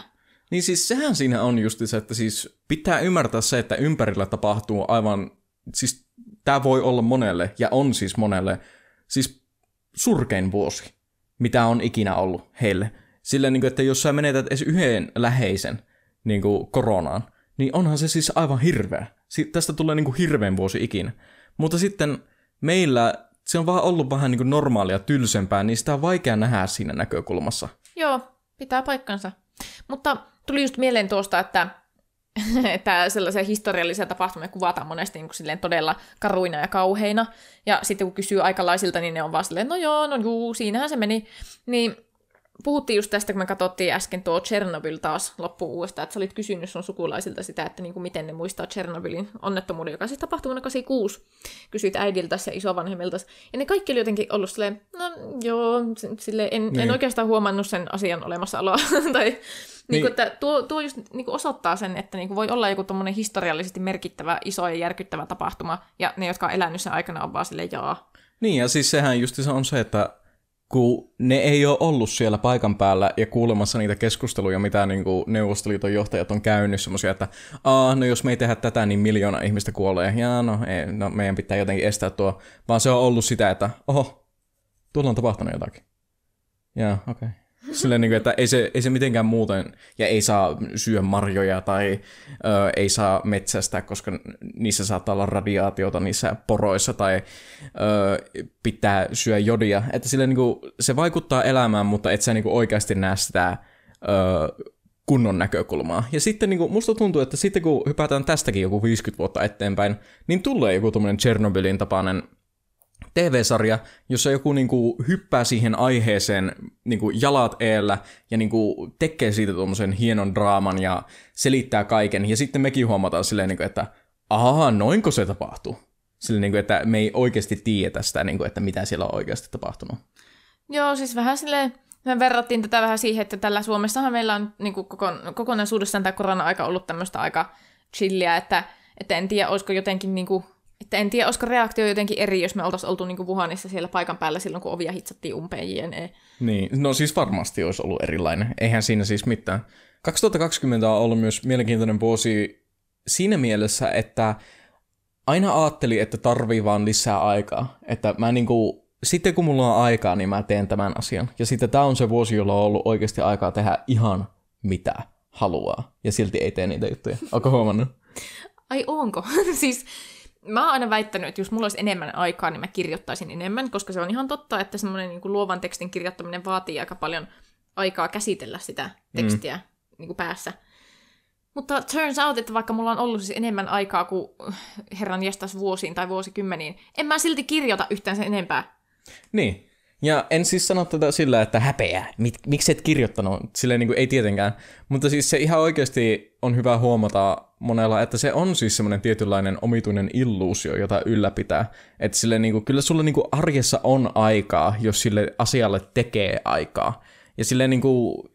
Niin siis sehän siinä on just se, että siis pitää ymmärtää se, että ympärillä tapahtuu aivan, siis tämä voi olla monelle, ja on siis monelle, siis surkein vuosi, mitä on ikinä ollut heille. Sillä niin kuin, että jos sä menetät edes yhden läheisen niin kuin koronaan, niin onhan se siis aivan hirveä. Tästä tulee niin kuin hirveän vuosi ikinä. Mutta sitten meillä se on vaan ollut vähän niin kuin normaalia tylsempää, niin sitä on vaikea nähdä siinä näkökulmassa. Joo, pitää paikkansa. Mutta tuli just mieleen tuosta, että, <laughs> että sellaisia historiallisia tapahtumia kuvataan monesti niin kuin todella karuina ja kauheina. Ja sitten kun kysyy aikalaisilta, niin ne on vaan silleen, no joo, no juu, siinähän se meni. Niin puhuttiin just tästä, kun me katsottiin äsken tuo Chernobyl taas loppu uudestaan, että sä olit kysynyt sun sukulaisilta sitä, että niin kuin miten ne muistaa Chernobylin onnettomuuden, joka siis tapahtui vuonna 86. Kysyit äidiltä ja isovanhemmilta. Ja ne kaikki oli jotenkin ollut silleen, no joo, sille en, niin. en oikeastaan huomannut sen asian olemassaoloa. <laughs> tai niin. Niin kuin, että tuo, tuo just niin kuin osoittaa sen, että niin kuin voi olla joku tuommoinen historiallisesti merkittävä, iso ja järkyttävä tapahtuma, ja ne, jotka on elänyt sen aikana, on vaan silleen jaa. Niin, ja siis sehän just se on se, että kun ne ei ole ollut siellä paikan päällä ja kuulemassa niitä keskusteluja, mitä niin kuin Neuvostoliiton johtajat on käynyt, semmoisia, että Aa, no jos me ei tehdä tätä, niin miljoona ihmistä kuolee, ja no, ei, no meidän pitää jotenkin estää tuo, vaan se on ollut sitä, että oho, tuolla on tapahtunut jotakin. Ja okei. Okay. Silleen, niin kuin, että ei se, ei se mitenkään muuten, ja ei saa syö marjoja tai ö, ei saa metsästä, koska niissä saattaa olla radiaatiota niissä poroissa, tai ö, pitää syö jodia. Että silleen, niin kuin, se vaikuttaa elämään, mutta et sä niin kuin, oikeasti näe sitä ö, kunnon näkökulmaa. Ja sitten niin kuin, musta tuntuu, että sitten kun hypätään tästäkin joku 50 vuotta eteenpäin, niin tulee joku tuommoinen Chernobylin tapainen TV-sarja, jossa joku niinku hyppää siihen aiheeseen niinku jalat eellä ja niinku tekee siitä tuommoisen hienon draaman ja selittää kaiken. Ja sitten mekin huomataan silleen, niinku, että ahaa, noinko se tapahtuu? Silleen, niinku, että me ei oikeasti tiedetä sitä, niinku, että mitä siellä on oikeasti tapahtunut. Joo, siis vähän silleen, me verrattiin tätä vähän siihen, että tällä Suomessahan meillä on niin kuin koko, kokonaisuudessaan tämä korona-aika ollut tämmöistä aika chillia, että, että en tiedä, olisiko jotenkin niin kuin, että en tiedä, olisiko reaktio jotenkin eri, jos me oltaisiin oltu niin kuin Wuhanissa siellä paikan päällä silloin, kun ovia hitsattiin umpeen jne. Niin, no siis varmasti olisi ollut erilainen. Eihän siinä siis mitään. 2020 on ollut myös mielenkiintoinen vuosi siinä mielessä, että aina ajatteli, että tarvii vaan lisää aikaa. Että mä niinku, sitten kun mulla on aikaa, niin mä teen tämän asian. Ja sitten tämä on se vuosi, jolla on ollut oikeasti aikaa tehdä ihan mitä haluaa. Ja silti ei tee niitä juttuja. Onko huomannut? Ai onko? <laughs> siis mä oon aina väittänyt, että jos mulla olisi enemmän aikaa, niin mä kirjoittaisin enemmän, koska se on ihan totta, että semmoinen niin kuin luovan tekstin kirjoittaminen vaatii aika paljon aikaa käsitellä sitä tekstiä mm. niin kuin päässä. Mutta turns out, että vaikka mulla on ollut siis enemmän aikaa kuin herran jestas vuosiin tai vuosikymmeniin, en mä silti kirjoita yhtään sen enempää. Niin. Ja en siis sano tätä sillä, että häpeää, Mik, miksi et kirjoittanut, silleen niin kuin ei tietenkään. Mutta siis se ihan oikeasti on hyvä huomata monella, että se on siis semmoinen tietynlainen omituinen illuusio, jota ylläpitää. Että sille niin kuin, kyllä sulla niin kuin arjessa on aikaa, jos sille asialle tekee aikaa. Ja silleen niin kuin,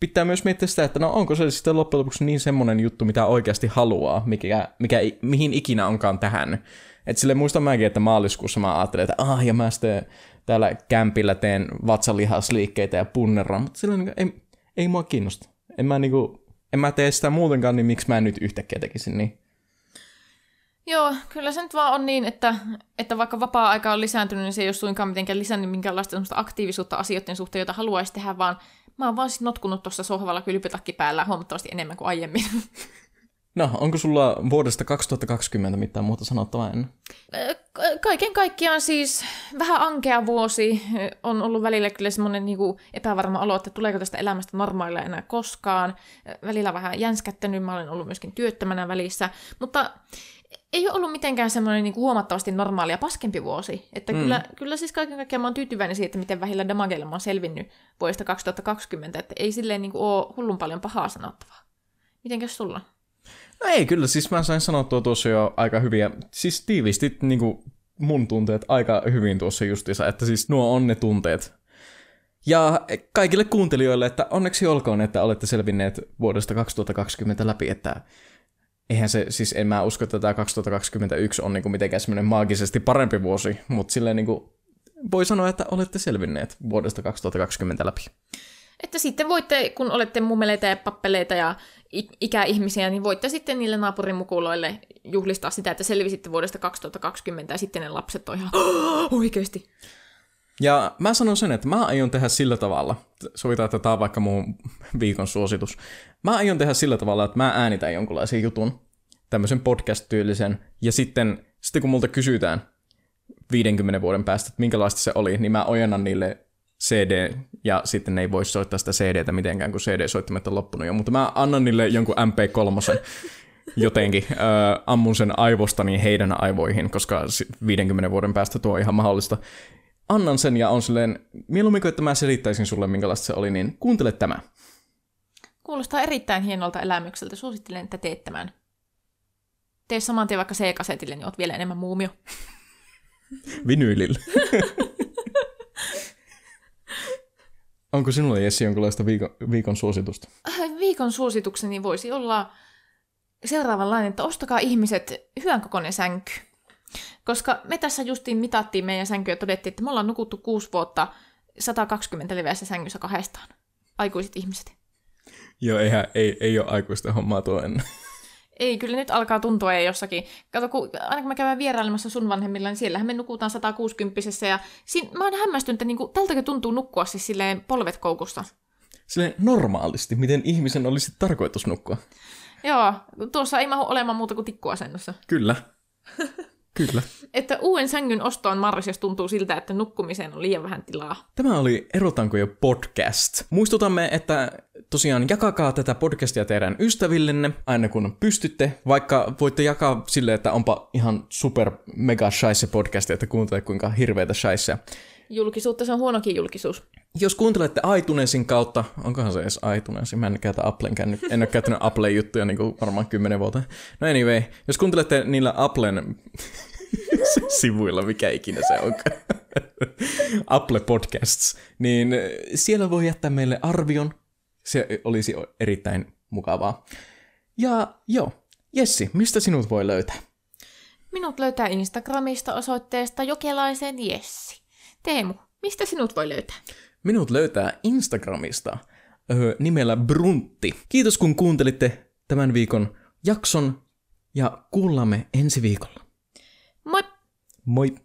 pitää myös miettiä sitä, että no onko se sitten loppujen lopuksi niin semmoinen juttu, mitä oikeasti haluaa, mikä, mikä, mihin ikinä onkaan tähän. Että sille muistan mäkin, että maaliskuussa mä ajattelin, että ah, ja mä sitten täällä kämpillä teen vatsalihasliikkeitä ja punnerran, mutta sillä niin ei, ei mua kiinnosta. En mä, niin kuin, en mä tee sitä muutenkaan, niin miksi mä en nyt yhtäkkiä tekisin niin? Joo, kyllä se nyt vaan on niin, että, että vaikka vapaa-aika on lisääntynyt, niin se ei ole suinkaan mitenkään lisännyt minkäänlaista aktiivisuutta asioiden suhteen, joita haluaisi tehdä, vaan mä oon vaan sit notkunut tuossa sohvalla kylpytakki päällä huomattavasti enemmän kuin aiemmin. <laughs> No, onko sulla vuodesta 2020 mitään muuta sanottavaa ennen? Kaiken kaikkiaan siis vähän ankea vuosi. On ollut välillä kyllä semmoinen niin epävarma olo, että tuleeko tästä elämästä normaalia enää koskaan. Välillä vähän jänskättänyt, mä olen ollut myöskin työttömänä välissä. Mutta ei ole ollut mitenkään semmoinen niin huomattavasti normaalia paskempi vuosi. Että mm. kyllä, kyllä siis kaiken kaikkiaan mä oon tyytyväinen siitä, miten vähillä damageilla mä oon selvinnyt vuodesta 2020. Että ei silleen niin kuin ole hullun paljon pahaa sanottavaa. Mitenkäs sulla? No ei, kyllä siis mä sain sanottua tuossa jo aika hyviä, siis tiivisti niin kuin mun tunteet aika hyvin tuossa justiinsa, että siis nuo on ne tunteet. Ja kaikille kuuntelijoille, että onneksi olkoon, että olette selvinneet vuodesta 2020 läpi, että eihän se, siis en mä usko, että tämä 2021 on niinku mitenkään semmoinen maagisesti parempi vuosi, mutta silleen niinku voi sanoa, että olette selvinneet vuodesta 2020 läpi. Että sitten voitte, kun olette mummeleita ja pappeleita ja ikäihmisiä, niin voitte sitten niille naapurimukuloille juhlistaa sitä, että selvisitte vuodesta 2020 ja sitten ne lapset on ihan oikeasti. Ja mä sanon sen, että mä aion tehdä sillä tavalla, sovitaan, että tämä on vaikka mun viikon suositus. Mä aion tehdä sillä tavalla, että mä äänitän jonkunlaisen jutun, tämmöisen podcast-tyylisen, ja sitten, sitten kun multa kysytään 50 vuoden päästä, että minkälaista se oli, niin mä ojennan niille CD, ja sitten ne ei voi soittaa sitä CDtä mitenkään, kun CD-soittimet on loppunut jo, mutta mä annan niille jonkun MP3 <laughs> jotenkin, äh, ammun sen aivostani heidän aivoihin, koska 50 vuoden päästä tuo on ihan mahdollista. Annan sen ja on silleen, mieluummin että mä selittäisin sulle, minkälaista se oli, niin kuuntele tämä. Kuulostaa erittäin hienolta elämykseltä. Suosittelen, että teet tämän. Tee saman tien vaikka C-kasetille, niin oot vielä enemmän muumio. Vinyylillä. <laughs> Onko sinulla, Jessi, jonkinlaista viikon, viikon suositusta? Äh, viikon suositukseni voisi olla seuraavanlainen, että ostakaa ihmiset hyvän kokoinen sänky. Koska me tässä justiin mitattiin meidän sänkyä ja todettiin, että me ollaan nukuttu kuusi vuotta 120 leveässä sängyssä kahdestaan. Aikuiset ihmiset. Joo, eihän, ei, ei ole aikuista hommaa tuo ennen. Ei, kyllä nyt alkaa tuntua ei jossakin. Kato, kun, aina kun mä käyn vierailemassa sun vanhemmilla, niin siellähän me nukutaan 160 ja siinä, mä oon hämmästynyt, että niinku, tältäkin tuntuu nukkua siis silleen polvet koukussa. Silleen normaalisti, miten ihmisen olisi tarkoitus nukkua. Joo, tuossa ei mahu olemaan muuta kuin tikkuasennossa. Kyllä. <laughs> Kyllä. Että uuden sängyn osto on marras, jos tuntuu siltä, että nukkumiseen on liian vähän tilaa. Tämä oli Erotanko jo podcast. Muistutamme, että tosiaan jakakaa tätä podcastia teidän ystävillenne aina kun pystytte, vaikka voitte jakaa sille, että onpa ihan super mega shaise podcasti, että kuuntelee kuinka hirveitä shaisseja. Julkisuutta, se on huonokin julkisuus. Jos kuuntelette iTunesin kautta, onkohan se edes iTunes, mä en käytä Applen känny, en ole käyttänyt Applen juttuja niin varmaan kymmenen vuotta. No anyway, jos kuuntelette niillä Applen <laughs> sivuilla, mikä ikinä se on, <laughs> Apple Podcasts, niin siellä voi jättää meille arvion, se olisi erittäin mukavaa. Ja joo, Jessi, mistä sinut voi löytää? Minut löytää Instagramista osoitteesta jokelaisen Jessi. Teemu, mistä sinut voi löytää? Minut löytää Instagramista öö, nimellä Bruntti. Kiitos kun kuuntelitte tämän viikon jakson ja kuullamme ensi viikolla. Moi.